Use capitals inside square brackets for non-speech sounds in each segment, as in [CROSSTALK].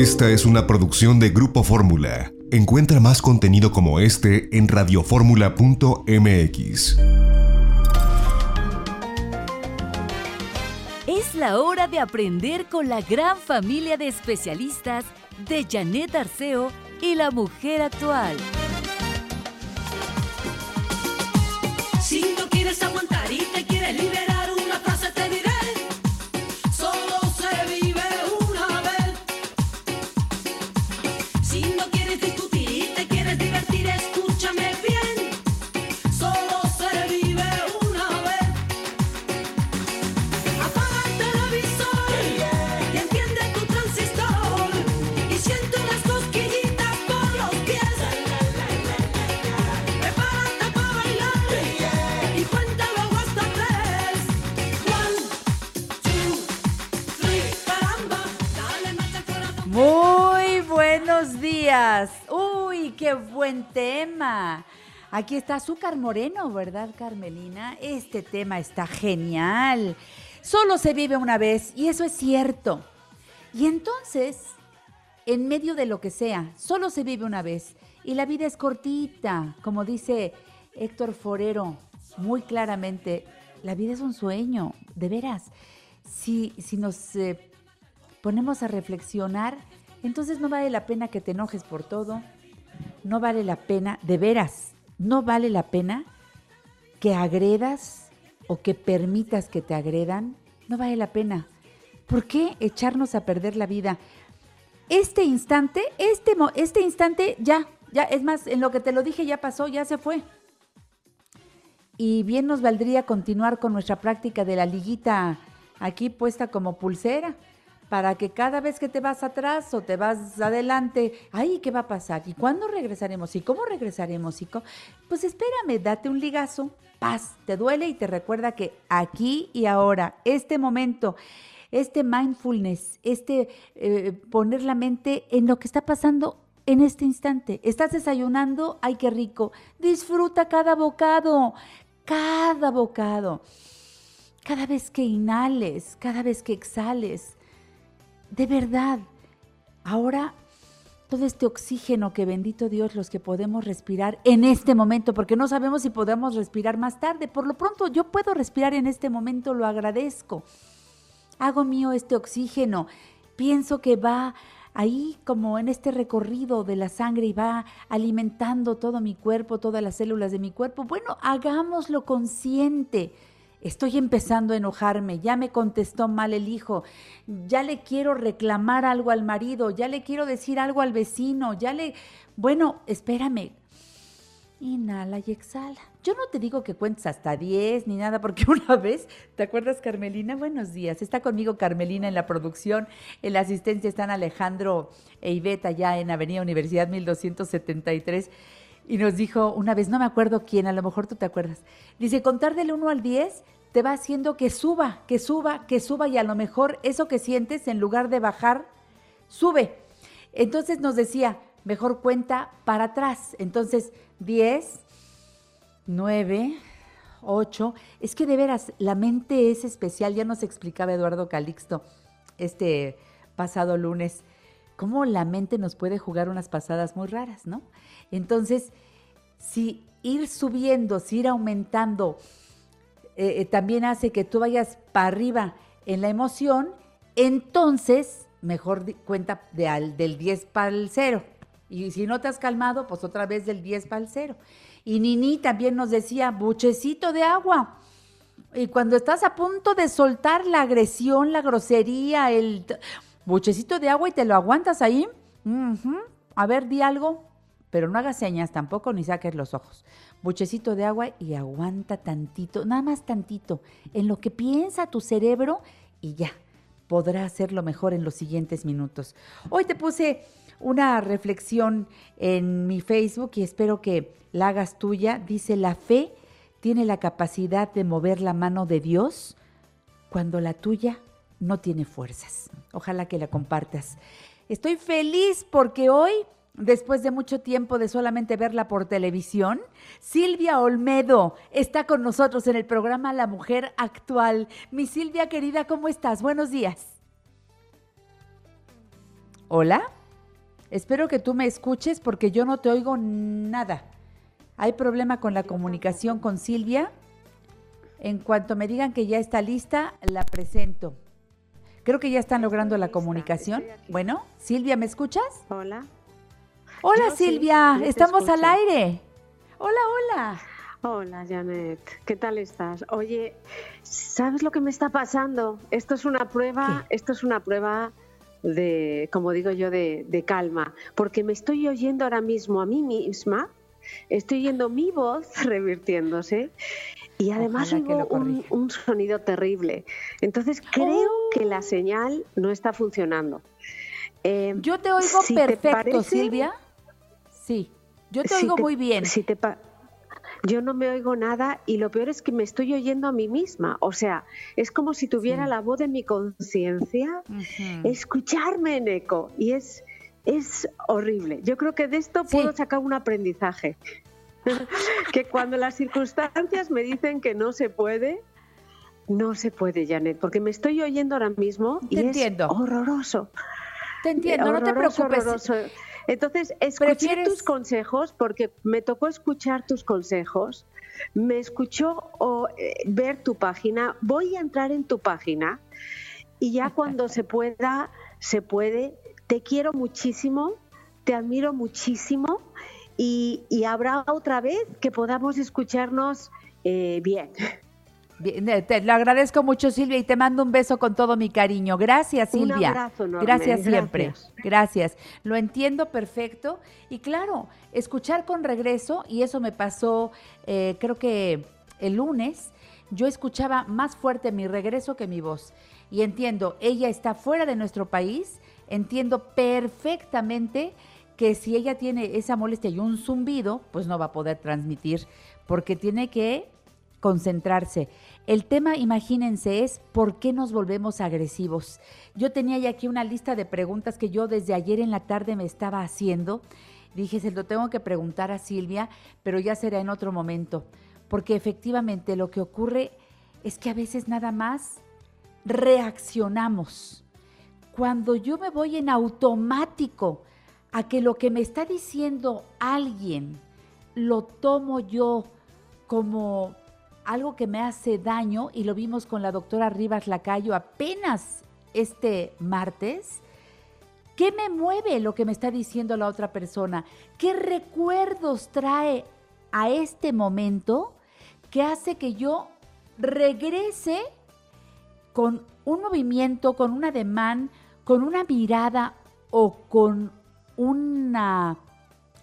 Esta es una producción de Grupo Fórmula. Encuentra más contenido como este en radioformula.mx. Es la hora de aprender con la gran familia de especialistas de Janet Arceo y la mujer actual. Si no quieres aguantar y te quieres liberar, Uy, qué buen tema. Aquí está Azúcar Moreno, ¿verdad, Carmelina? Este tema está genial. Solo se vive una vez y eso es cierto. Y entonces, en medio de lo que sea, solo se vive una vez y la vida es cortita, como dice Héctor Forero muy claramente, la vida es un sueño, de veras. Si, si nos eh, ponemos a reflexionar, entonces no vale la pena que te enojes por todo, no vale la pena, de veras, no vale la pena que agredas o que permitas que te agredan, no vale la pena. ¿Por qué echarnos a perder la vida? Este instante, este, este instante ya, ya, es más, en lo que te lo dije ya pasó, ya se fue. Y bien nos valdría continuar con nuestra práctica de la liguita aquí puesta como pulsera, para que cada vez que te vas atrás o te vas adelante, ay, ¿qué va a pasar? ¿Y cuándo regresaremos? ¿Y cómo regresaremos? ¿Y cómo? Pues espérame, date un ligazo, paz, te duele y te recuerda que aquí y ahora, este momento, este mindfulness, este eh, poner la mente en lo que está pasando en este instante. Estás desayunando, ay, qué rico. Disfruta cada bocado, cada bocado. Cada vez que inhales, cada vez que exhales. De verdad, ahora todo este oxígeno que bendito Dios los que podemos respirar en este momento, porque no sabemos si podemos respirar más tarde. Por lo pronto yo puedo respirar en este momento, lo agradezco. Hago mío este oxígeno. Pienso que va ahí como en este recorrido de la sangre y va alimentando todo mi cuerpo, todas las células de mi cuerpo. Bueno, hagámoslo consciente. Estoy empezando a enojarme, ya me contestó mal el hijo, ya le quiero reclamar algo al marido, ya le quiero decir algo al vecino, ya le... Bueno, espérame. Inhala y exhala. Yo no te digo que cuentes hasta 10 ni nada, porque [LAUGHS] una vez, ¿te acuerdas Carmelina? Buenos días. Está conmigo Carmelina en la producción, en la asistencia están Alejandro e Iveta allá en Avenida Universidad 1273 y nos dijo una vez, no me acuerdo quién, a lo mejor tú te acuerdas, dice, contar del 1 al 10 te va haciendo que suba, que suba, que suba y a lo mejor eso que sientes en lugar de bajar, sube. Entonces nos decía, mejor cuenta para atrás. Entonces, 10, 9, 8. Es que de veras, la mente es especial. Ya nos explicaba Eduardo Calixto este pasado lunes cómo la mente nos puede jugar unas pasadas muy raras, ¿no? Entonces, si ir subiendo, si ir aumentando, eh, eh, también hace que tú vayas para arriba en la emoción, entonces mejor cuenta del 10 para el 0. Y si no te has calmado, pues otra vez del 10 para el 0. Y Nini también nos decía, buchecito de agua. Y cuando estás a punto de soltar la agresión, la grosería, el buchecito de agua y te lo aguantas ahí, a ver, di algo, pero no hagas señas tampoco ni saques los ojos. Buchecito de agua y aguanta tantito, nada más tantito, en lo que piensa tu cerebro y ya. podrá hacerlo mejor en los siguientes minutos. Hoy te puse una reflexión en mi Facebook y espero que la hagas tuya. Dice, la fe tiene la capacidad de mover la mano de Dios cuando la tuya no tiene fuerzas. Ojalá que la compartas. Estoy feliz porque hoy, después de mucho tiempo de solamente verla por televisión, Silvia Olmedo está con nosotros en el programa La Mujer Actual. Mi Silvia querida, ¿cómo estás? Buenos días. Hola. Espero que tú me escuches porque yo no te oigo nada. Hay problema con la comunicación con Silvia. En cuanto me digan que ya está lista, la presento. Creo que ya están logrando la comunicación. Bueno, Silvia, ¿me escuchas? Hola. Hola Yo Silvia, estamos al aire. Hola, hola. Hola, Janet. ¿Qué tal estás? Oye, ¿sabes lo que me está pasando? Esto es una prueba, esto es una prueba de, como digo yo, de, de calma, porque me estoy oyendo ahora mismo a mí misma, estoy oyendo mi voz [LAUGHS] revirtiéndose y además oigo un, sonido terrible. Entonces creo que la señal no está funcionando. Eh, Yo te oigo si te perfecto, parece- Silvia. Sí, yo te si oigo muy bien. si te yo no me oigo nada y lo peor es que me estoy oyendo a mí misma. O sea, es como si tuviera Sí. la voz de mi conciencia escucharme en eco y es, es horrible. Yo creo que de esto Sí. puedo sacar un aprendizaje. [LAUGHS] que cuando las circunstancias me dicen que no se puede, no se puede, Janet, porque me estoy oyendo ahora mismo y Te es entiendo. horroroso. Te entiendo, no te preocupes. horroroso. Entonces, escuché ¿Prefieres- tus consejos porque me tocó escuchar tus consejos, me escuchó o, eh, ver tu página, voy a entrar en tu página y ya [LAUGHS] cuando se pueda, se puede. Te quiero muchísimo, te admiro muchísimo y, y habrá otra vez que podamos escucharnos eh, bien. [LAUGHS] Bien, eh, Te lo agradezco mucho, Silvia, y te mando un beso con todo mi cariño. Gracias, Un Silvia. abrazo enorme, Gracias siempre. gracias. Gracias. Lo entiendo perfecto. Y claro, escuchar con regreso, y eso me pasó, eh, creo que el lunes, yo escuchaba más fuerte mi regreso que mi voz. Y entiendo, ella está fuera de nuestro país, entiendo perfectamente que si ella tiene esa molestia y un zumbido, pues no va a poder transmitir, porque tiene que concentrarse. El tema, imagínense, es por qué nos volvemos agresivos. Yo tenía ya aquí una lista de preguntas que yo desde ayer en la tarde me estaba haciendo. Dije, se lo tengo que preguntar a Silvia, pero ya será en otro momento, porque efectivamente lo que ocurre es que a veces nada más reaccionamos. Cuando yo me voy en automático a que lo que me está diciendo alguien lo tomo yo como algo que me hace daño y lo vimos con la doctora Rivas Lacayo apenas este martes. ¿Qué me mueve lo que me está diciendo la otra persona? ¿Qué recuerdos trae a este momento que hace que yo regrese con un movimiento, con un ademán, con una mirada o con una,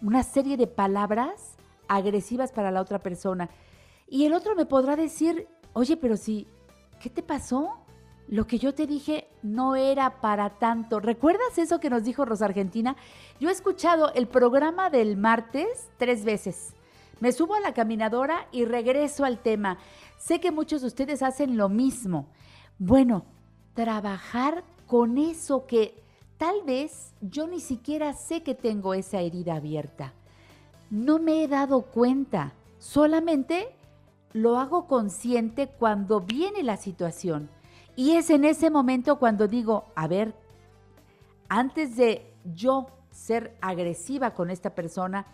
una serie de palabras agresivas para la otra persona? Y el otro me podrá decir, oye, pero si, ¿qué te pasó? Lo que yo te dije no era para tanto. ¿Recuerdas eso que nos dijo Rosa Argentina? Yo he escuchado el programa del martes tres veces. Me subo a la caminadora y regreso al tema. Sé que muchos de ustedes hacen lo mismo. Bueno, trabajar con eso que tal vez yo ni siquiera sé que tengo esa herida abierta. No me he dado cuenta. Solamente lo hago consciente cuando viene la situación. Y es en ese momento cuando digo, a ver, antes de yo ser agresiva con esta persona,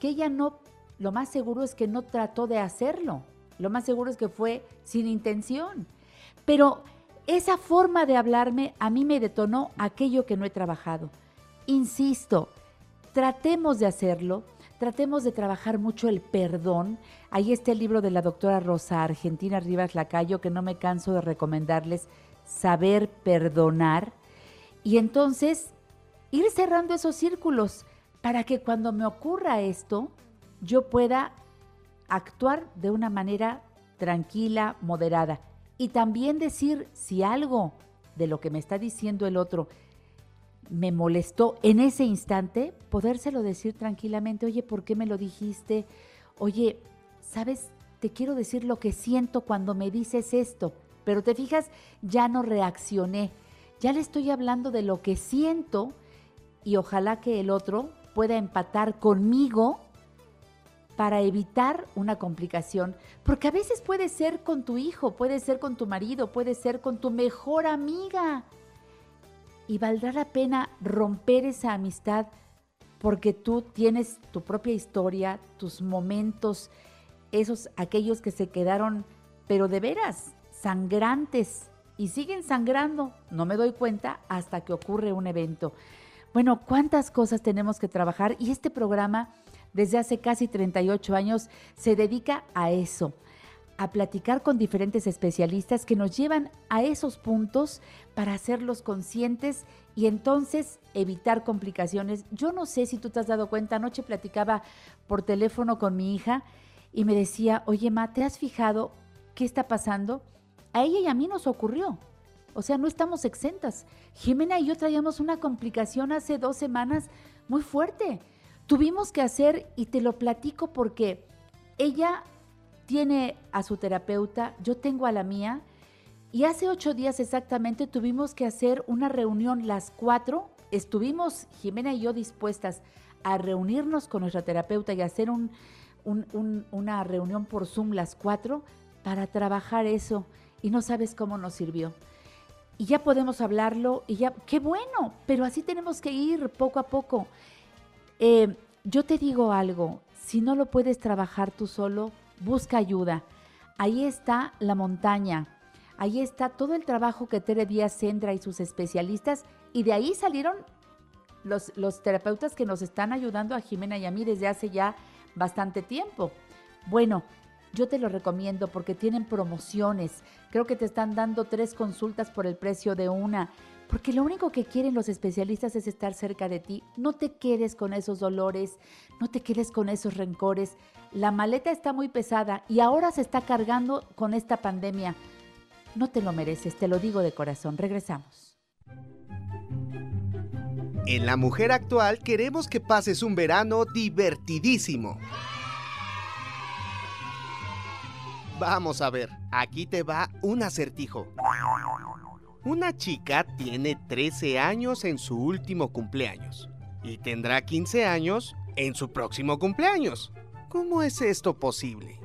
que ella no, lo más seguro es que no trató de hacerlo. Lo más seguro es que fue sin intención. Pero esa forma de hablarme a mí me detonó aquello que no he trabajado. Insisto, tratemos de hacerlo, tratemos de trabajar mucho el perdón. Ahí está el libro de la doctora Rosa Argentina Rivas Lacayo, que no me canso de recomendarles, Saber Perdonar. Y entonces, ir cerrando esos círculos para que cuando me ocurra esto, yo pueda actuar de una manera tranquila, moderada. Y también decir si algo de lo que me está diciendo el otro me molestó en ese instante, podérselo decir tranquilamente, oye, ¿por qué me lo dijiste? Oye, ¿sabes? Te quiero decir lo que siento cuando me dices esto, pero te fijas, ya no reaccioné, ya le estoy hablando de lo que siento y ojalá que el otro pueda empatar conmigo para evitar una complicación, porque a veces puede ser con tu hijo, puede ser con tu marido, puede ser con tu mejor amiga. Y valdrá la pena romper esa amistad porque tú tienes tu propia historia, tus momentos, esos aquellos que se quedaron, pero de veras, sangrantes y siguen sangrando. No me doy cuenta hasta que ocurre un evento. Bueno, cuántas cosas tenemos que trabajar y este programa desde hace casi 38 años se dedica a eso, a platicar con diferentes especialistas que nos llevan a esos puntos para hacerlos conscientes y entonces evitar complicaciones. Yo no sé si tú te has dado cuenta, anoche platicaba por teléfono con mi hija y me decía, oye, Ma, ¿te has fijado qué está pasando? A ella y a mí nos ocurrió. O sea, no estamos exentas. Jimena y yo traíamos una complicación hace dos semanas muy fuerte. Tuvimos que hacer, y te lo platico porque ella tiene a su terapeuta, yo tengo a la mía, y hace ocho días exactamente tuvimos que hacer una reunión las cuatro. Estuvimos, Jimena y yo, dispuestas a reunirnos con nuestra terapeuta y hacer un, un- un- una reunión por Zoom las cuatro para trabajar eso. Y no sabes cómo nos sirvió. Y ya podemos hablarlo y ya, qué bueno, pero así tenemos que ir poco a poco. Eh, yo te digo algo, si no lo puedes trabajar tú solo, busca ayuda. Ahí está la montaña, ahí está todo el trabajo que Tere Díaz Sendra y sus especialistas, y de ahí salieron los, los terapeutas que nos están ayudando a Jimena y a mí desde hace ya bastante tiempo. Bueno, yo te lo recomiendo porque tienen promociones. Creo que te están dando tres consultas por el precio de una. Porque lo único que quieren los especialistas es estar cerca de ti. No te quedes con esos dolores, no te quedes con esos rencores. La maleta está muy pesada y ahora se está cargando con esta pandemia. No te lo mereces, te lo digo de corazón. Regresamos. En La Mujer Actual queremos que pases un verano divertidísimo. Vamos a ver, aquí te va un acertijo. Una chica tiene 13 años en su último cumpleaños y tendrá 15 años en su próximo cumpleaños. ¿Cómo es esto posible?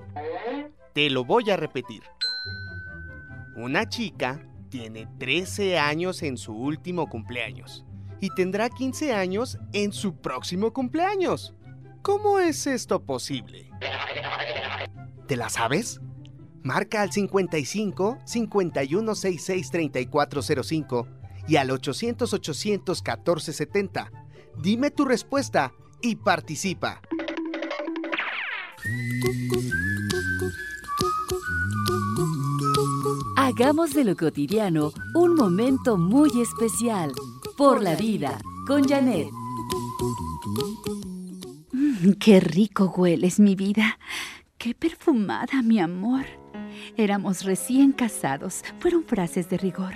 Te lo voy a repetir. Una chica tiene 13 años en su último cumpleaños y tendrá 15 años en su próximo cumpleaños. ¿Cómo es esto posible? ¿Te la sabes? Marca al 55 5166 3405 y al 800 800 1470. Dime tu respuesta y participa. Hagamos de lo cotidiano un momento muy especial. Por la vida, con Janet. Mm, Qué rico hueles, mi vida. Qué perfumada, mi amor. Éramos recién casados. Fueron frases de rigor.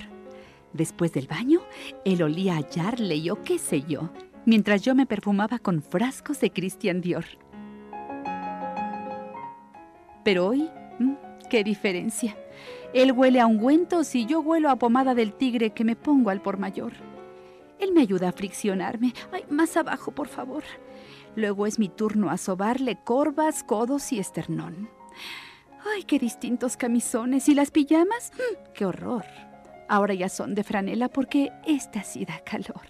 Después del baño, él olía a Yarley o qué sé yo, mientras yo me perfumaba con frascos de Christian Dior. Pero hoy, mm, qué diferencia. Él huele a ungüentos y yo huelo a pomada del tigre que me pongo al por mayor. Él me ayuda a friccionarme. Ay, más abajo, por favor. Luego es mi turno a sobarle corvas, codos y esternón. Ay, qué distintos camisones. ¿Y las pijamas? ¡Mm, ¡Qué horror! Ahora ya son de franela porque esta sí da calor.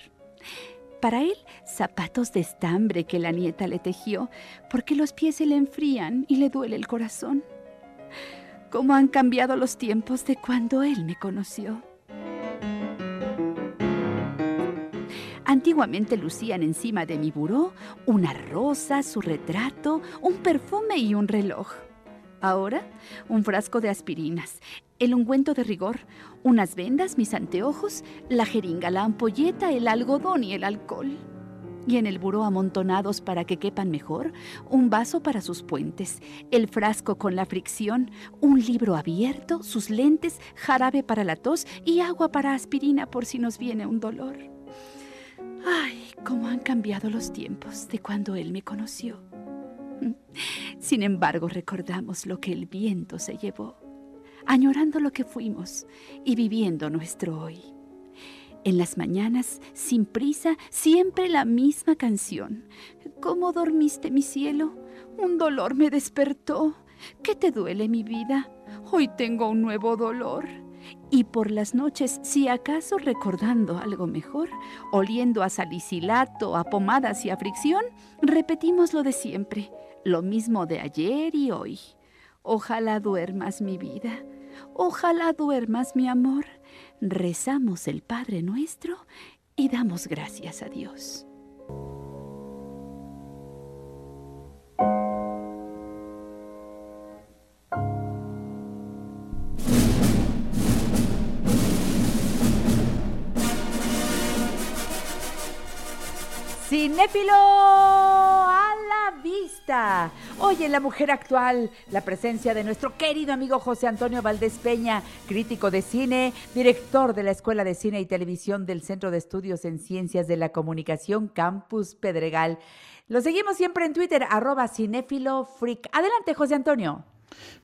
Para él, zapatos de estambre que la nieta le tejió, porque los pies se le enfrían y le duele el corazón. Cómo han cambiado los tiempos de cuando él me conoció. Antiguamente lucían encima de mi buró una rosa, su retrato, un perfume y un reloj. Ahora, un frasco de aspirinas, el ungüento de rigor, unas vendas, mis anteojos, la jeringa, la ampolleta, el algodón y el alcohol. Y en el buró amontonados para que quepan mejor, un vaso para sus puentes, el frasco con la fricción, un libro abierto, sus lentes, jarabe para la tos y agua para aspirina por si nos viene un dolor. Ay, cómo han cambiado los tiempos de cuando él me conoció. Sin embargo, recordamos lo que el viento se llevó, añorando lo que fuimos y viviendo nuestro hoy. En las mañanas, sin prisa, siempre la misma canción. ¿Cómo dormiste, mi cielo? Un dolor me despertó. ¿Qué te duele, mi vida? Hoy tengo un nuevo dolor. Y por las noches, si acaso recordando algo mejor, oliendo a salicilato, a pomadas y a fricción, repetimos lo de siempre, lo mismo de ayer y hoy. Ojalá duermas, mi vida. Ojalá duermas, mi amor rezamos el Padre nuestro y damos gracias a Dios. Vista. Hoy en La Mujer Actual, la presencia de nuestro querido amigo José Antonio Valdés Peña, crítico de cine, director de la Escuela de Cine y Televisión del Centro de Estudios en Ciencias de la Comunicación Campus Pedregal. Lo seguimos siempre en Twitter, arroba cinéfilo freak. Adelante, José Antonio.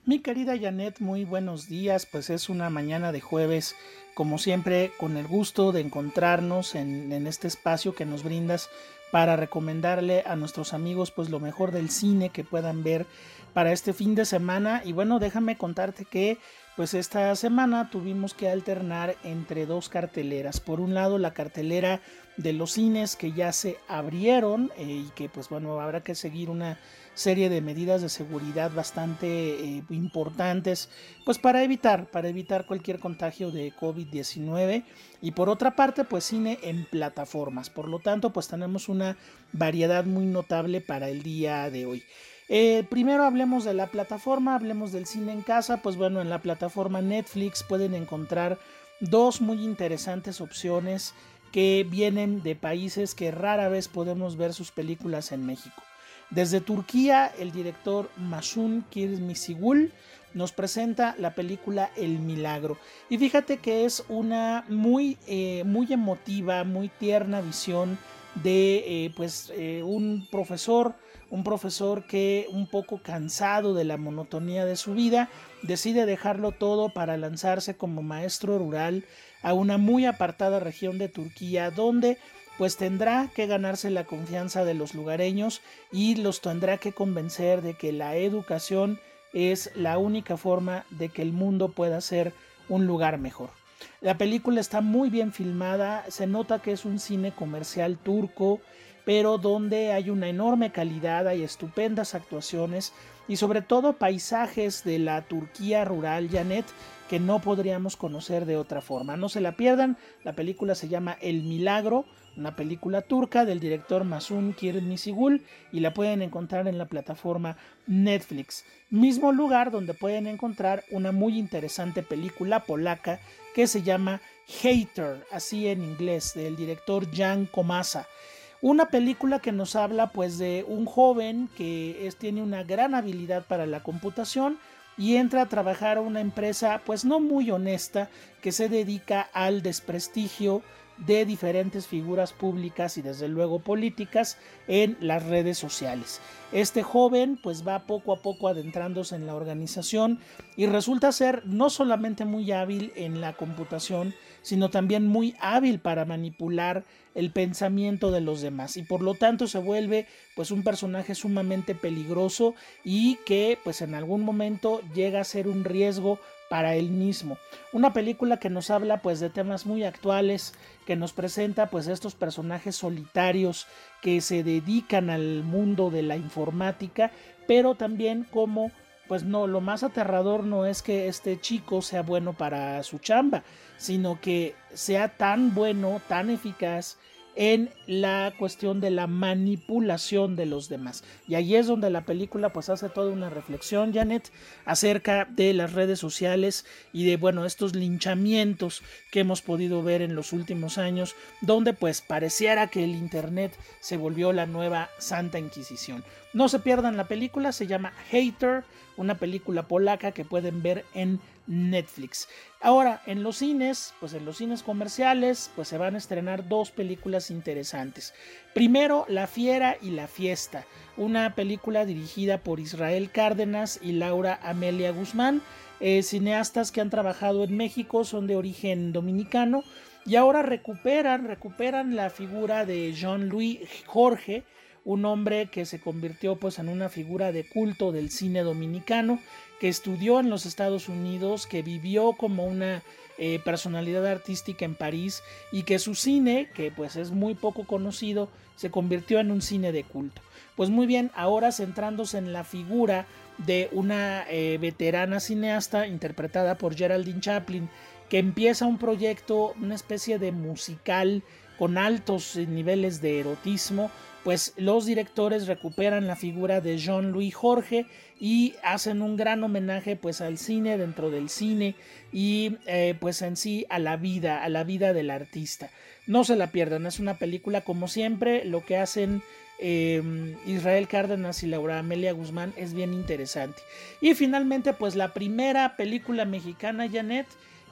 Mi querida Janet, muy buenos días. Pues es una mañana de jueves, como siempre, con el gusto de encontrarnos en, en este espacio que nos brindas para recomendarle a nuestros amigos pues lo mejor del cine que puedan ver para este fin de semana. Y bueno déjame contarte que pues esta semana tuvimos que alternar entre dos carteleras. Por un lado la cartelera de los cines que ya se abrieron eh, y que pues bueno habrá que seguir una serie de medidas de seguridad bastante eh, importantes pues para evitar para evitar cualquier contagio de COVID-19 y por otra parte pues cine en plataformas. Por lo tanto pues tenemos una variedad muy notable para el día de hoy. Eh, primero hablemos de la plataforma, hablemos del cine en casa, pues bueno, en la plataforma Netflix pueden encontrar dos muy interesantes opciones que vienen de países que rara vez podemos ver sus películas en México. Desde Turquía, el director Masun Kirmisigul nos presenta la película El Milagro. Y fíjate que es una muy, eh, muy emotiva, muy tierna visión de eh, pues, eh, un profesor un profesor que un poco cansado de la monotonía de su vida decide dejarlo todo para lanzarse como maestro rural a una muy apartada región de Turquía donde pues tendrá que ganarse la confianza de los lugareños y los tendrá que convencer de que la educación es la única forma de que el mundo pueda ser un lugar mejor. La película está muy bien filmada, se nota que es un cine comercial turco, pero donde hay una enorme calidad, hay estupendas actuaciones y sobre todo paisajes de la Turquía rural, Janet, que no podríamos conocer de otra forma. No se la pierdan, la película se llama El Milagro, una película turca del director Masun Kirmisigul y la pueden encontrar en la plataforma Netflix. Mismo lugar donde pueden encontrar una muy interesante película polaca que se llama Hater, así en inglés, del director Jan Komasa. Una película que nos habla pues de un joven que es, tiene una gran habilidad para la computación y entra a trabajar a una empresa pues no muy honesta que se dedica al desprestigio de diferentes figuras públicas y desde luego políticas en las redes sociales. Este joven pues va poco a poco adentrándose en la organización y resulta ser no solamente muy hábil en la computación, sino también muy hábil para manipular el pensamiento de los demás y por lo tanto se vuelve pues un personaje sumamente peligroso y que pues en algún momento llega a ser un riesgo para él mismo. Una película que nos habla pues de temas muy actuales, que nos presenta pues estos personajes solitarios que se dedican al mundo de la informática, pero también como pues no, lo más aterrador no es que este chico sea bueno para su chamba, sino que sea tan bueno, tan eficaz en la cuestión de la manipulación de los demás. Y ahí es donde la película pues hace toda una reflexión, Janet, acerca de las redes sociales y de, bueno, estos linchamientos que hemos podido ver en los últimos años, donde pues pareciera que el Internet se volvió la nueva Santa Inquisición. No se pierdan la película, se llama Hater, una película polaca que pueden ver en Netflix. Ahora, en los cines, pues en los cines comerciales, pues se van a estrenar dos películas interesantes. Primero, La Fiera y la Fiesta, una película dirigida por Israel Cárdenas y Laura Amelia Guzmán, eh, cineastas que han trabajado en México, son de origen dominicano y ahora recuperan, recuperan la figura de Jean-Louis Jorge, un hombre que se convirtió pues en una figura de culto del cine dominicano, que estudió en los Estados Unidos, que vivió como una eh, personalidad artística en París y que su cine, que pues es muy poco conocido, se convirtió en un cine de culto. Pues muy bien, ahora centrándose en la figura de una eh, veterana cineasta interpretada por Geraldine Chaplin, que empieza un proyecto, una especie de musical con altos niveles de erotismo, pues los directores recuperan la figura de Jean-Louis Jorge y hacen un gran homenaje pues al cine dentro del cine y eh, pues en sí a la vida, a la vida del artista. No se la pierdan, es una película como siempre, lo que hacen eh, Israel Cárdenas y Laura Amelia Guzmán es bien interesante. Y finalmente pues la primera película mexicana, Janet,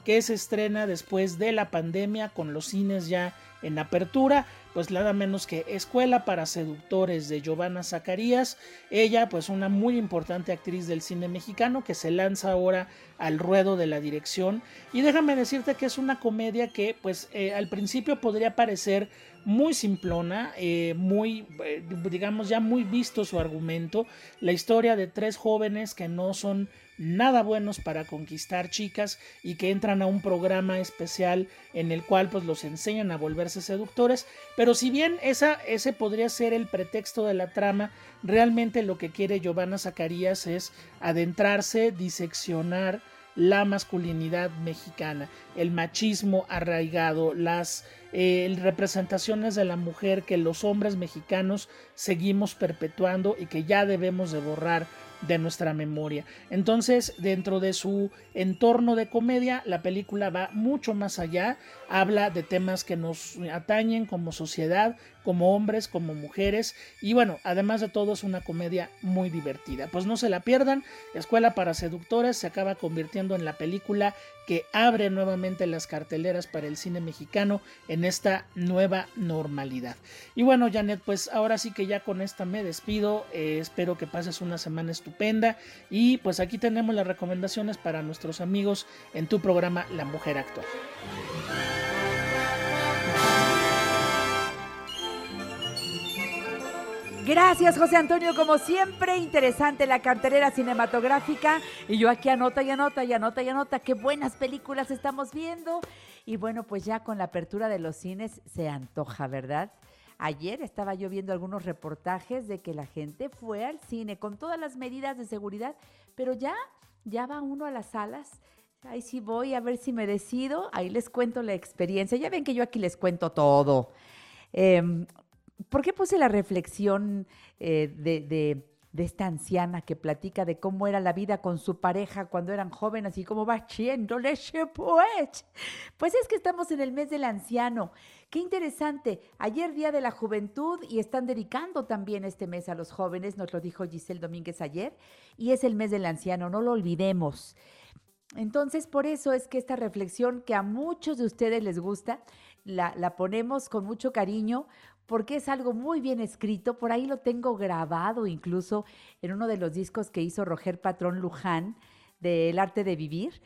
que se estrena después de la pandemia con los cines ya en apertura, pues nada menos que Escuela para Seductores de Giovanna Zacarías, ella pues una muy importante actriz del cine mexicano que se lanza ahora al ruedo de la dirección. Y déjame decirte que es una comedia que pues eh, al principio podría parecer muy simplona, eh, muy, eh, digamos, ya muy visto su argumento, la historia de tres jóvenes que no son nada buenos para conquistar chicas y que entran a un programa especial en el cual pues los enseñan a volverse seductores, pero si bien ese podría ser el pretexto de la trama, realmente lo que quiere Giovanna Zacarías es adentrarse, diseccionar la masculinidad mexicana, el machismo arraigado, las eh, representaciones de la mujer que los hombres mexicanos seguimos perpetuando y que ya debemos de borrar de nuestra memoria. Entonces, dentro de su entorno de comedia, la película va mucho más allá, habla de temas que nos atañen como sociedad, como hombres, como mujeres, y bueno, además de todo es una comedia muy divertida. Pues no se la pierdan, Escuela para Seductores se acaba convirtiendo en la película que abre nuevamente las carteleras para el cine mexicano en esta nueva normalidad. Y bueno, Janet, pues ahora sí que ya con esta me despido. Eh, espero que pases una semana estupenda. Y pues aquí tenemos las recomendaciones para nuestros amigos en tu programa La Mujer Actual. Gracias, José Antonio. Como siempre, interesante la cartelera cinematográfica. Y yo aquí anota y anota y anota y anota. Qué buenas películas estamos viendo. Y bueno, pues ya con la apertura de los cines se antoja, ¿verdad? Ayer estaba yo viendo algunos reportajes de que la gente fue al cine con todas las medidas de seguridad, pero ya, ya va uno a las salas. Ahí sí voy a ver si me decido. Ahí les cuento la experiencia. Ya ven que yo aquí les cuento todo. Em, ¿Por qué puse la reflexión eh, de, esta anciana que platica de cómo era la vida con su pareja cuando eran jóvenes y cómo va leche pues? Pues es que estamos en el mes del anciano. Qué interesante. Ayer Día de la Juventud y están dedicando también este mes a los jóvenes, nos lo dijo Giselle Domínguez ayer, y es el mes del anciano, no lo olvidemos. Entonces, por eso es que esta reflexión que a muchos de ustedes les gusta, la ponemos con mucho cariño porque es algo muy bien escrito. Por ahí lo tengo grabado incluso en uno de los discos que hizo Roger Patrón Luján del arte de vivir.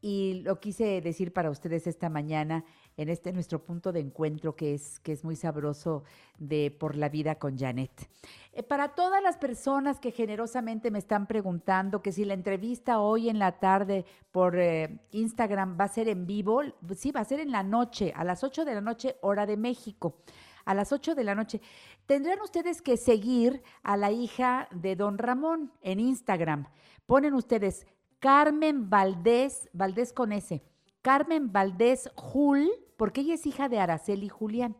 Y lo quise decir para ustedes esta mañana en este nuestro punto de encuentro que es, que es muy sabroso de Por la Vida con Janet. Eh, para todas las personas que generosamente me están preguntando que si la entrevista hoy en la tarde por eh, Instagram va a ser en vivo, sí, va a ser en la noche, a las 8 de la noche, hora de México. A las 8 de la noche. Tendrán ustedes que seguir a la hija de don Ramón en Instagram. Ponen ustedes Carmen Valdés, Valdés con S, Carmen Valdés Jul, porque ella es hija de Araceli Julián.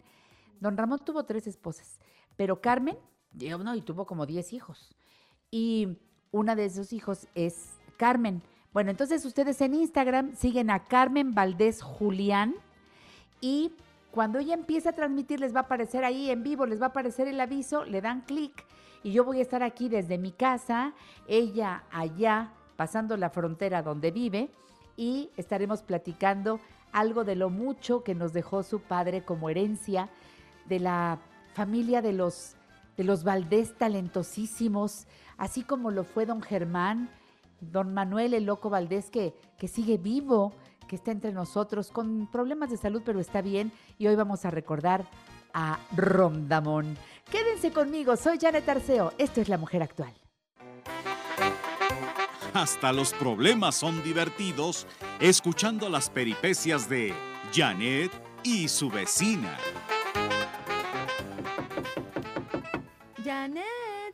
don Ramón tuvo tres esposas, pero Carmen no, y tuvo como 10 hijos. Y una de esos hijos es Carmen. Bueno, entonces ustedes en Instagram siguen a Carmen Valdés Julián y cuando ella empiece a transmitir les va a aparecer ahí en vivo, les va a aparecer el aviso, le dan clic y yo voy a estar aquí desde mi casa, ella allá pasando la frontera donde vive y estaremos platicando algo de lo mucho que nos dejó su padre como herencia de la familia de los de los Valdés talentosísimos, así como lo fue don Germán, don Manuel el Loco Valdés que, que sigue vivo, que está entre nosotros con problemas de salud, pero está bien. Y hoy vamos a recordar a Rondamón. Quédense conmigo, soy Janet Arceo. Esto es La Mujer Actual. Hasta los problemas son divertidos escuchando las peripecias de Janet y su vecina. Janet,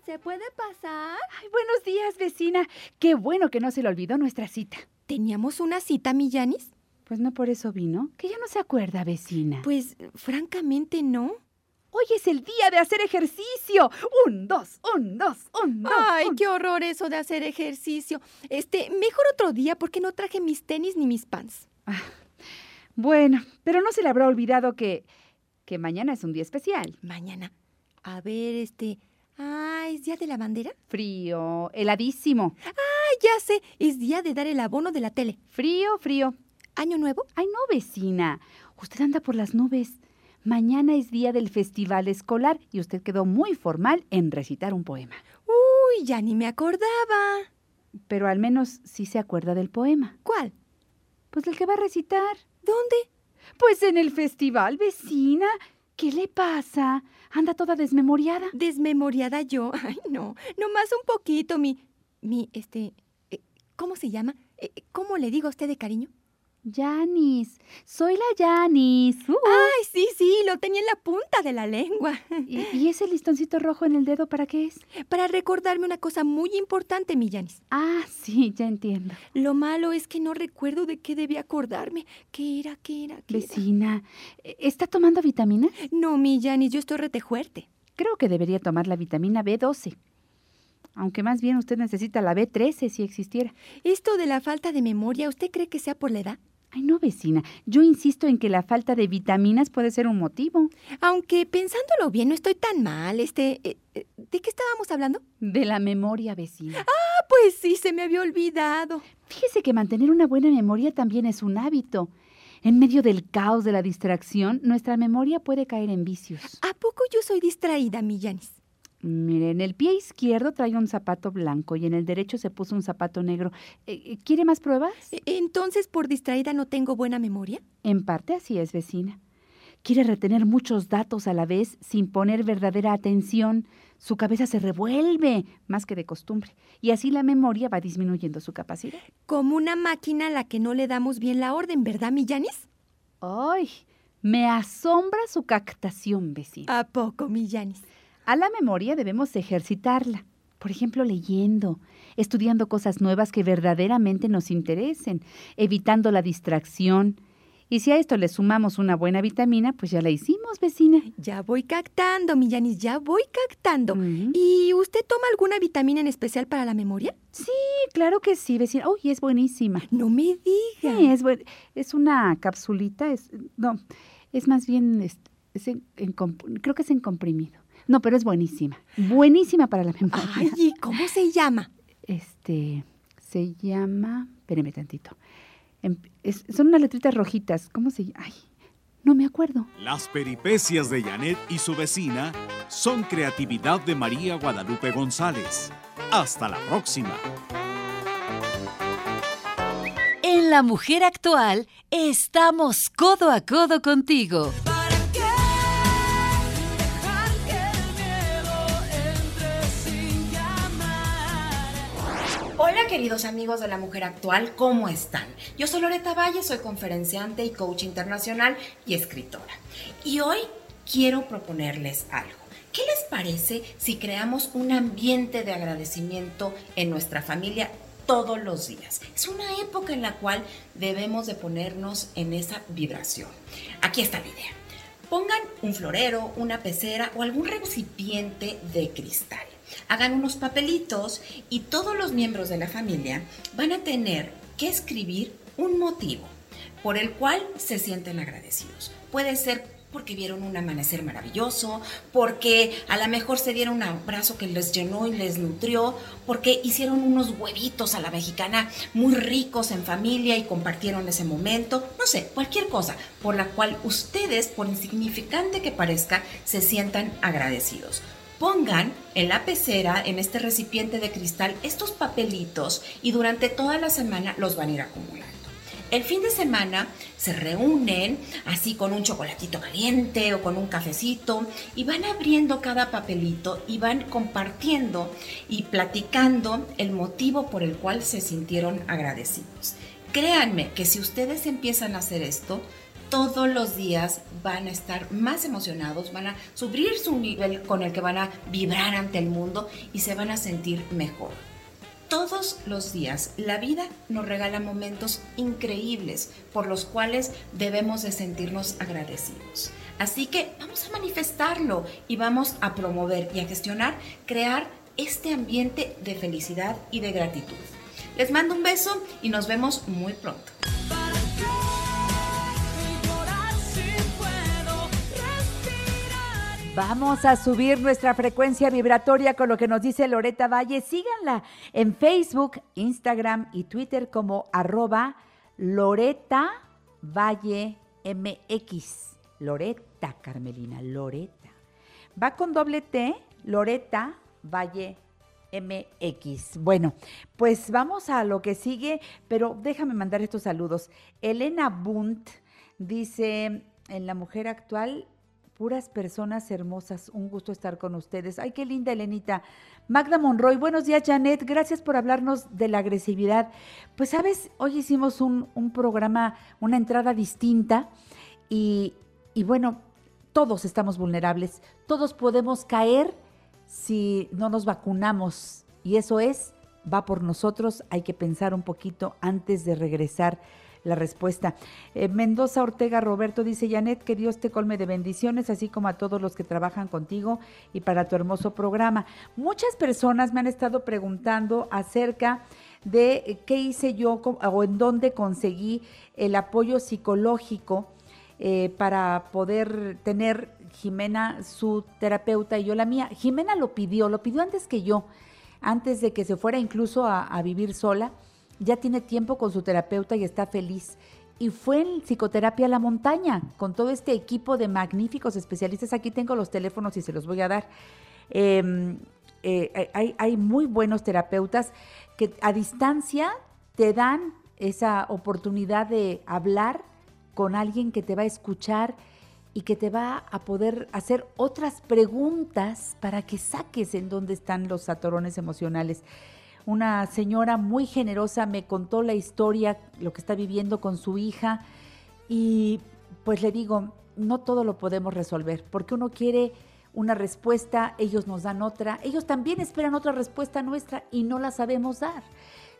¿se puede pasar? Ay, buenos días, vecina. Qué bueno que no se le olvidó nuestra cita. ¿Teníamos una cita, mi Yanis? Pues no por eso vino. Que ya no se acuerda, vecina. Pues francamente no. Hoy es el día de hacer ejercicio. Un, dos, un, dos, un, dos. Ay, un. qué horror eso de hacer ejercicio. Este, mejor otro día porque no traje mis tenis ni mis pants. Bueno, pero no se le habrá olvidado que, que mañana es un día especial. Mañana. A ver, este. Ah, ¿es día de la bandera? Frío, heladísimo. Ah, ya sé. Es día de dar el abono de la tele. Frío, frío. ¿Año nuevo? Ay, no, vecina. Usted anda por las nubes. Mañana es día del festival escolar y usted quedó muy formal en recitar un poema. Uy, ya ni me acordaba. Pero al menos sí se acuerda del poema. ¿Cuál? Pues el que va a recitar. ¿Dónde? Pues en el festival, vecina. ¿Qué le pasa? Anda toda desmemoriada. ¿Desmemoriada yo? [LAUGHS] Ay, no. Nomás un poquito, mi. Mi, este. eh, ¿Cómo se llama? Eh, ¿Cómo le digo a usted de cariño? Yanis. Soy la Yanis. Uh. Ay, sí, sí, lo tenía en la punta de la lengua. [LAUGHS] ¿Y, y ese listoncito rojo en el dedo para qué es? Para recordarme una cosa muy importante, mi Yanis. Ah, sí, ya entiendo. Lo malo es que no recuerdo de qué debía acordarme. ¿Qué era? ¿Qué era? ¿Qué era? Vecina, ¿está tomando vitaminas? No, mi Yanis, yo estoy retejuerte. Creo que debería tomar la vitamina B12. Aunque más bien usted necesita la B13 si existiera. Esto de la falta de memoria, ¿usted cree que sea por la edad? Ay, no, vecina. Yo insisto en que la falta de vitaminas puede ser un motivo. Aunque pensándolo bien, no estoy tan mal. Este, eh, eh, ¿de qué estábamos hablando? De la memoria, vecina. Ah, pues sí, se me había olvidado. Fíjese que mantener una buena memoria también es un hábito. En medio del caos de la distracción, nuestra memoria puede caer en vicios. ¿A poco yo soy distraída, mi Yanis? Mire, en el pie izquierdo trae un zapato blanco y en el derecho se puso un zapato negro. Eh, ¿Quiere más pruebas? E- Entonces, ¿por distraída no tengo buena memoria? En parte así es, vecina. Quiere retener muchos datos a la vez sin poner verdadera atención. Su cabeza se revuelve más que de costumbre y así la memoria va disminuyendo su capacidad. Como una máquina a la que no le damos bien la orden, ¿verdad, mi Yanis? ¡Ay! Me asombra su captación, vecina. ¿A poco, mi Yanis? A la memoria debemos ejercitarla. Por ejemplo, leyendo, estudiando cosas nuevas que verdaderamente nos interesen, evitando la distracción. Y si a esto le sumamos una buena vitamina, pues ya la hicimos, vecina. Ya voy captando, mi Yanis, ya voy captando. ¿Y usted toma alguna vitamina en especial para la memoria? Sí, claro que sí, vecina. Uy, es buenísima. No me diga. Sí, es, buen- es una capsulita, es, no, es más bien, es, es en- creo que es en comprimido. No, pero es buenísima. Buenísima para la memoria. Ay, ¿y cómo se llama? Este, se llama, espéreme tantito. Em- es- son unas letritas rojitas. ¿Cómo se llama? Ay, no me acuerdo. Las peripecias de Janet y su vecina son creatividad de María Guadalupe González. Hasta la próxima. En La Mujer Actual estamos codo a codo contigo. Queridos amigos de la mujer actual, ¿cómo están? Yo soy Loreta Valle, soy conferenciante y coach internacional y escritora. Y hoy quiero proponerles algo. ¿Qué les parece si creamos un ambiente de agradecimiento en nuestra familia todos los días? Es una época en la cual debemos de ponernos en esa vibración. Aquí está la idea. Pongan un florero, una pecera o algún recipiente de cristal. Hagan unos papelitos y todos los miembros de la familia van a tener que escribir un motivo por el cual se sienten agradecidos. Puede ser porque vieron un amanecer maravilloso, porque a lo mejor se dieron un abrazo que les llenó y les nutrió, porque hicieron unos huevitos a la mexicana muy ricos en familia y compartieron ese momento, no sé, cualquier cosa por la cual ustedes, por insignificante que parezca, se sientan agradecidos. Pongan en la pecera, en este recipiente de cristal, estos papelitos y durante toda la semana los van a ir acumulando. El fin de semana se reúnen así con un chocolatito caliente o con un cafecito y van abriendo cada papelito y van compartiendo y platicando el motivo por el cual se sintieron agradecidos. Créanme que si ustedes empiezan a hacer esto, todos los días van a estar más emocionados, van a subir su nivel con el que van a vibrar ante el mundo y se van a sentir mejor. Todos los días la vida nos regala momentos increíbles por los cuales debemos de sentirnos agradecidos. Así que vamos a manifestarlo y vamos a promover y a gestionar, crear este ambiente de felicidad y de gratitud. Les mando un beso y nos vemos muy pronto. Vamos a subir nuestra frecuencia vibratoria con lo que nos dice Loreta Valle. Síganla en Facebook, Instagram y Twitter como arroba Loreta Valle MX. Loreta, Carmelina, Loreta. Va con doble T, Loreta Valle MX. Bueno, pues vamos a lo que sigue, pero déjame mandar estos saludos. Elena Bunt dice, en la mujer actual puras personas hermosas. Un gusto estar con ustedes. Ay, qué linda, Elenita. Magda Monroy, buenos días, Janet. Gracias por hablarnos de la agresividad. Pues, sabes, hoy hicimos un, un programa, una entrada distinta y, y bueno, todos estamos vulnerables. Todos podemos caer si no nos vacunamos. Y eso es, va por nosotros. Hay que pensar un poquito antes de regresar la respuesta. Eh, Mendoza Ortega Roberto dice, Janet, que Dios te colme de bendiciones, así como a todos los que trabajan contigo y para tu hermoso programa. Muchas personas me han estado preguntando acerca de eh, qué hice yo o en dónde conseguí el apoyo psicológico eh, para poder tener Jimena su terapeuta y yo la mía. Jimena lo pidió, lo pidió antes que yo, antes de que se fuera incluso a vivir sola. Ya tiene tiempo con su terapeuta y está feliz. Y fue en psicoterapia a la montaña, con todo este equipo de magníficos especialistas. Aquí tengo los teléfonos y se los voy a dar. Eh, eh, hay, hay muy buenos terapeutas que a distancia te dan esa oportunidad de hablar con alguien que te va a escuchar y que te va a poder hacer otras preguntas para que saques en dónde están los atorones emocionales. Una señora muy generosa me contó la historia, lo que está viviendo con su hija y pues le digo, no todo lo podemos resolver, porque uno quiere una respuesta, ellos nos dan otra, ellos también esperan otra respuesta nuestra y no la sabemos dar.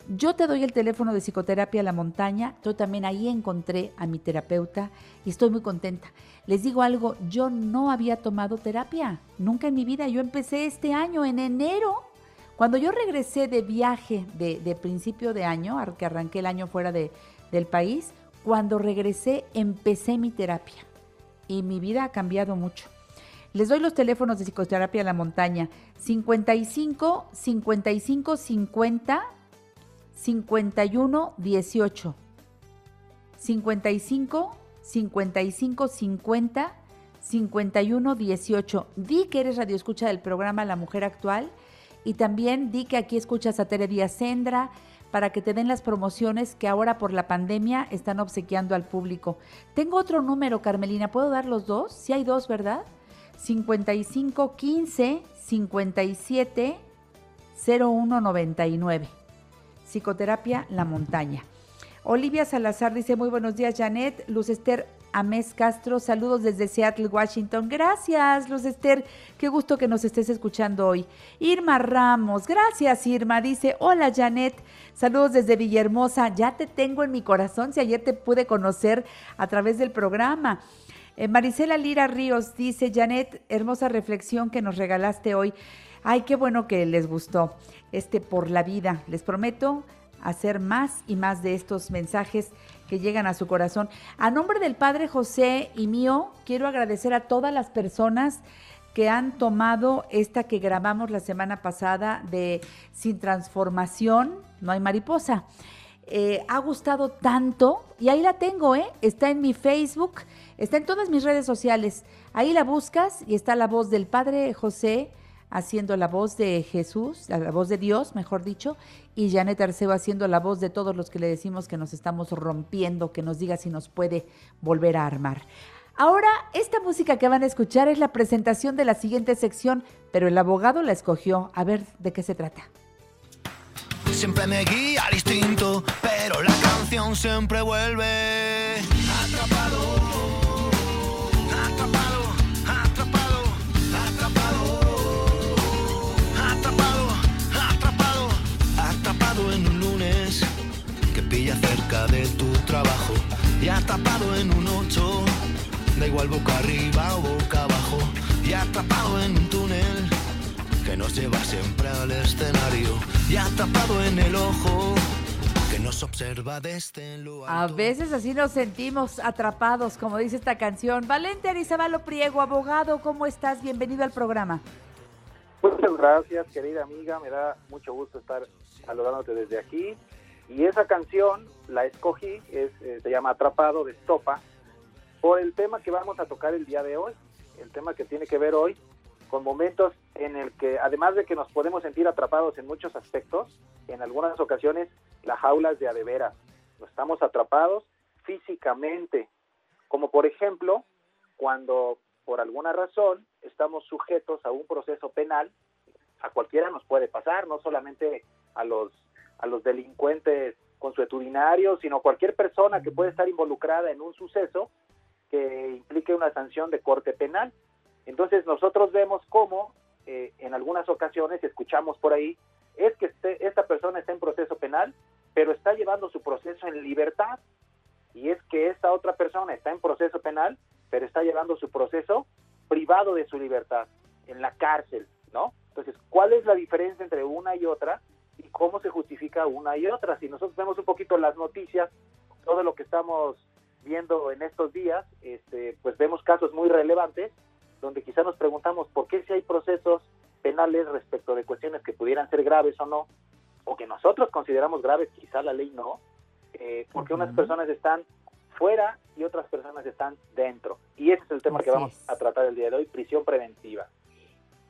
Yo te doy el teléfono de psicoterapia a la montaña, yo también ahí encontré a mi terapeuta y estoy muy contenta. Les digo algo, yo no había tomado terapia, nunca en mi vida, yo empecé este año, en enero, cuando yo regresé de viaje de, de principio de año, que arranqué el año fuera de- del país, cuando regresé empecé mi terapia y mi vida ha cambiado mucho. Les doy los teléfonos de psicoterapia a la montaña. 55 55 50 51 18. 55 55 50 51 18. Di que eres radioescucha del programa La Mujer Actual y también di que aquí escuchas a Tere Díaz Sendra para que te den las promociones que ahora por la pandemia están obsequiando al público. Tengo otro número, Carmelina, ¿puedo dar los dos? Si hay dos, ¿verdad? 55 15 57 0199. Psicoterapia La Montaña. Olivia Salazar dice, muy buenos días, Janet. Luz Esther Amés Castro, saludos desde Seattle, Washington. Gracias, Luz Esther. Qué gusto que nos estés escuchando hoy. Irma Ramos, gracias, Irma. Dice, hola, Janet. Saludos desde Villahermosa. Ya te tengo en mi corazón si ayer te pude conocer a través del programa. Eh, Marisela Lira Ríos dice, Janet, hermosa reflexión que nos regalaste hoy. Ay, qué bueno que les gustó. Este por la vida. Les prometo hacer más y más de estos mensajes que llegan a su corazón. A nombre del Padre José y mío, quiero agradecer a todas las personas que han tomado esta que grabamos la semana pasada de Sin Transformación, no hay mariposa. Eh, ha gustado tanto y ahí la tengo, ¿eh? Está en mi Facebook, está en todas mis redes sociales. Ahí la buscas y está la voz del Padre José haciendo la voz de Jesús, la voz de Dios, mejor dicho, y Janet Arceo haciendo la voz de todos los que le decimos que nos estamos rompiendo, que nos diga si nos puede volver a armar. Ahora, esta música que van a escuchar es la presentación de la siguiente sección, pero el abogado la escogió. A ver de qué se trata. Siempre me guía al pero la canción siempre vuelve. Atrapado, cerca de tu trabajo y atrapado en un ocho, da igual boca arriba o boca abajo y atrapado en un túnel que nos lleva siempre al escenario y atrapado en el ojo que nos observa desde lo alto. A veces así nos sentimos atrapados, como dice esta canción. Valente Arizabalo Priego, abogado, ¿cómo estás? Bienvenido al programa. Muchas gracias, querida amiga. Me da mucho gusto estar saludándote desde aquí. Y esa canción la escogí, es, eh, se llama Atrapado de Estopa, por el tema que vamos a tocar el día de hoy. El tema que tiene que ver hoy con momentos en el que, además de que nos podemos sentir atrapados en muchos aspectos, en algunas ocasiones la jaula es de adeveras. Estamos atrapados físicamente, como por ejemplo cuando por alguna razón estamos sujetos a un proceso penal, a cualquiera nos puede pasar, no solamente a los, a los delincuentes consuetudinarios, sino cualquier persona que puede estar involucrada en un suceso que implique una sanción de corte penal. Entonces nosotros vemos cómo eh, en algunas ocasiones escuchamos por ahí, es que este- esta persona está en proceso penal, pero está llevando su proceso en libertad. Y es que esta otra persona está en proceso penal, pero está llevando su proceso privado de su libertad, en la cárcel, ¿no? Entonces, ¿cuál es la diferencia entre una y otra? ¿Y cómo se justifica una y otra? Si nosotros vemos un poquito las noticias, todo lo que estamos viendo en estos días, este, pues vemos casos muy relevantes donde quizá nos preguntamos por qué si hay procesos penales respecto de cuestiones que pudieran ser graves o no, o que nosotros consideramos graves, quizá la ley no, eh, porque unas personas están fuera y otras personas están dentro. Y ese es el tema que vamos es. a tratar el día de hoy, prisión preventiva.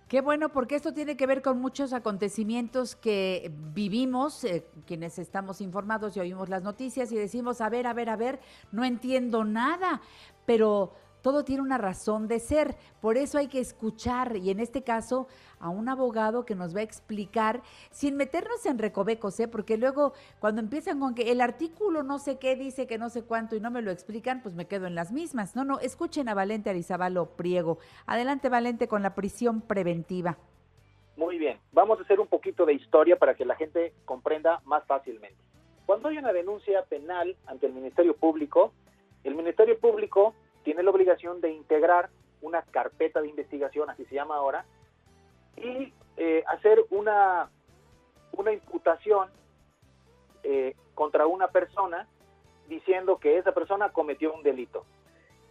Qué bueno, porque esto tiene que ver con muchos acontecimientos que vivimos, eh, quienes estamos informados y oímos las noticias y decimos, a ver, a ver, a ver, no entiendo nada, pero todo tiene una razón de ser. Por eso hay que escuchar y en este caso a un abogado que nos va a explicar sin meternos en recovecos, ¿eh? porque luego cuando empiezan con que el artículo no sé qué dice que no sé cuánto y no me lo explican, pues me quedo en las mismas. No, no, escuchen a Valente Arizabalo Priego. Adelante, Valente, con la prisión preventiva. Muy bien, vamos a hacer un poquito de historia para que la gente comprenda más fácilmente. Cuando hay una denuncia penal ante el Ministerio Público, el Ministerio Público tiene la obligación de integrar una carpeta de investigación, así se llama ahora, y eh, hacer una, una imputación eh, contra una persona diciendo que esa persona cometió un delito.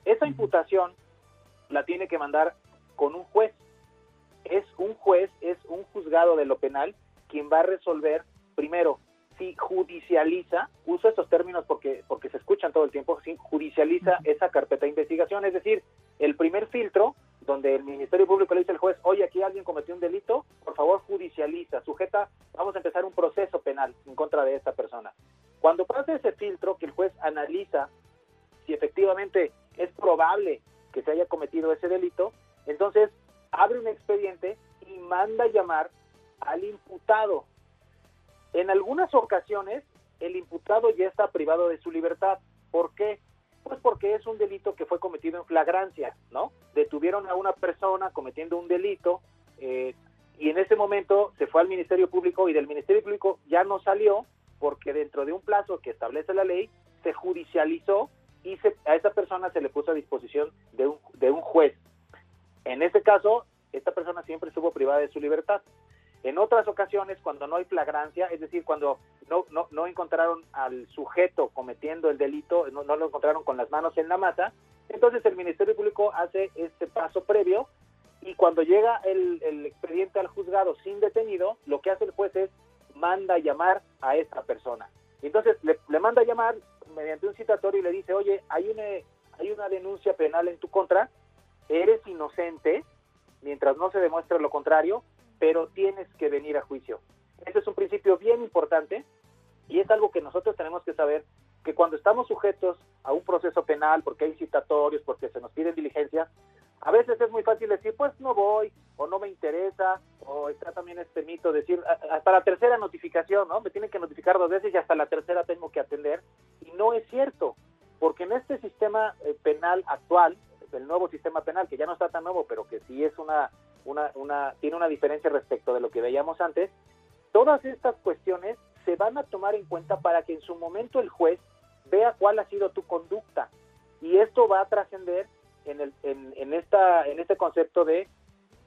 Esa imputación la tiene que mandar con un juez. Es un juez, es un juzgado de lo penal quien va a resolver primero si judicializa, uso estos términos porque, porque se escuchan todo el tiempo, si judicializa esa carpeta de investigación, es decir, el primer filtro donde el Ministerio Público le dice al juez, oye, aquí alguien cometió un delito, por favor judicializa, sujeta, vamos a empezar un proceso penal en contra de esta persona. Cuando pasa ese filtro que el juez analiza si efectivamente es probable que se haya cometido ese delito, entonces abre un expediente y manda llamar al imputado. En algunas ocasiones el imputado ya está privado de su libertad. ¿Por qué? Pues porque es un delito que fue cometido en flagrancia, ¿no? Detuvieron a una persona cometiendo un delito eh, y en ese momento se fue al Ministerio Público y del Ministerio Público ya no salió porque dentro de un plazo que establece la ley se judicializó y se- a esa persona se le puso a disposición de un, de un juez. En este caso, esta persona siempre estuvo privada de su libertad. En otras ocasiones, cuando no hay flagrancia, es decir, cuando no, no, no encontraron al sujeto cometiendo el delito, no, no lo encontraron con las manos en la masa, entonces el Ministerio Público hace este paso previo y cuando llega el, el expediente al juzgado sin detenido, lo que hace el juez es manda llamar a esta persona. Entonces le, le manda llamar mediante un citatorio y le dice, oye, hay una, hay una denuncia penal en tu contra, eres inocente, mientras no se demuestre lo contrario, pero tienes que venir a juicio. Ese es un principio bien importante y es algo que nosotros tenemos que saber que cuando estamos sujetos a un proceso penal, porque hay citatorios, porque se nos piden diligencias, a veces es muy fácil decir, pues no voy, o no me interesa, o está también este mito de decir, "A- hasta la tercera notificación, ¿no? Me tienen que notificar dos veces y hasta la tercera tengo que atender. Y no es cierto, porque en este sistema eh, penal actual, el nuevo sistema penal, que ya no está tan nuevo, pero que sí es una, una, una, tiene una diferencia respecto de lo que veíamos antes, todas estas cuestiones se van a tomar en cuenta para que en su momento el juez vea cuál ha sido tu conducta. Y esto va a trascender en, en, en, en este concepto de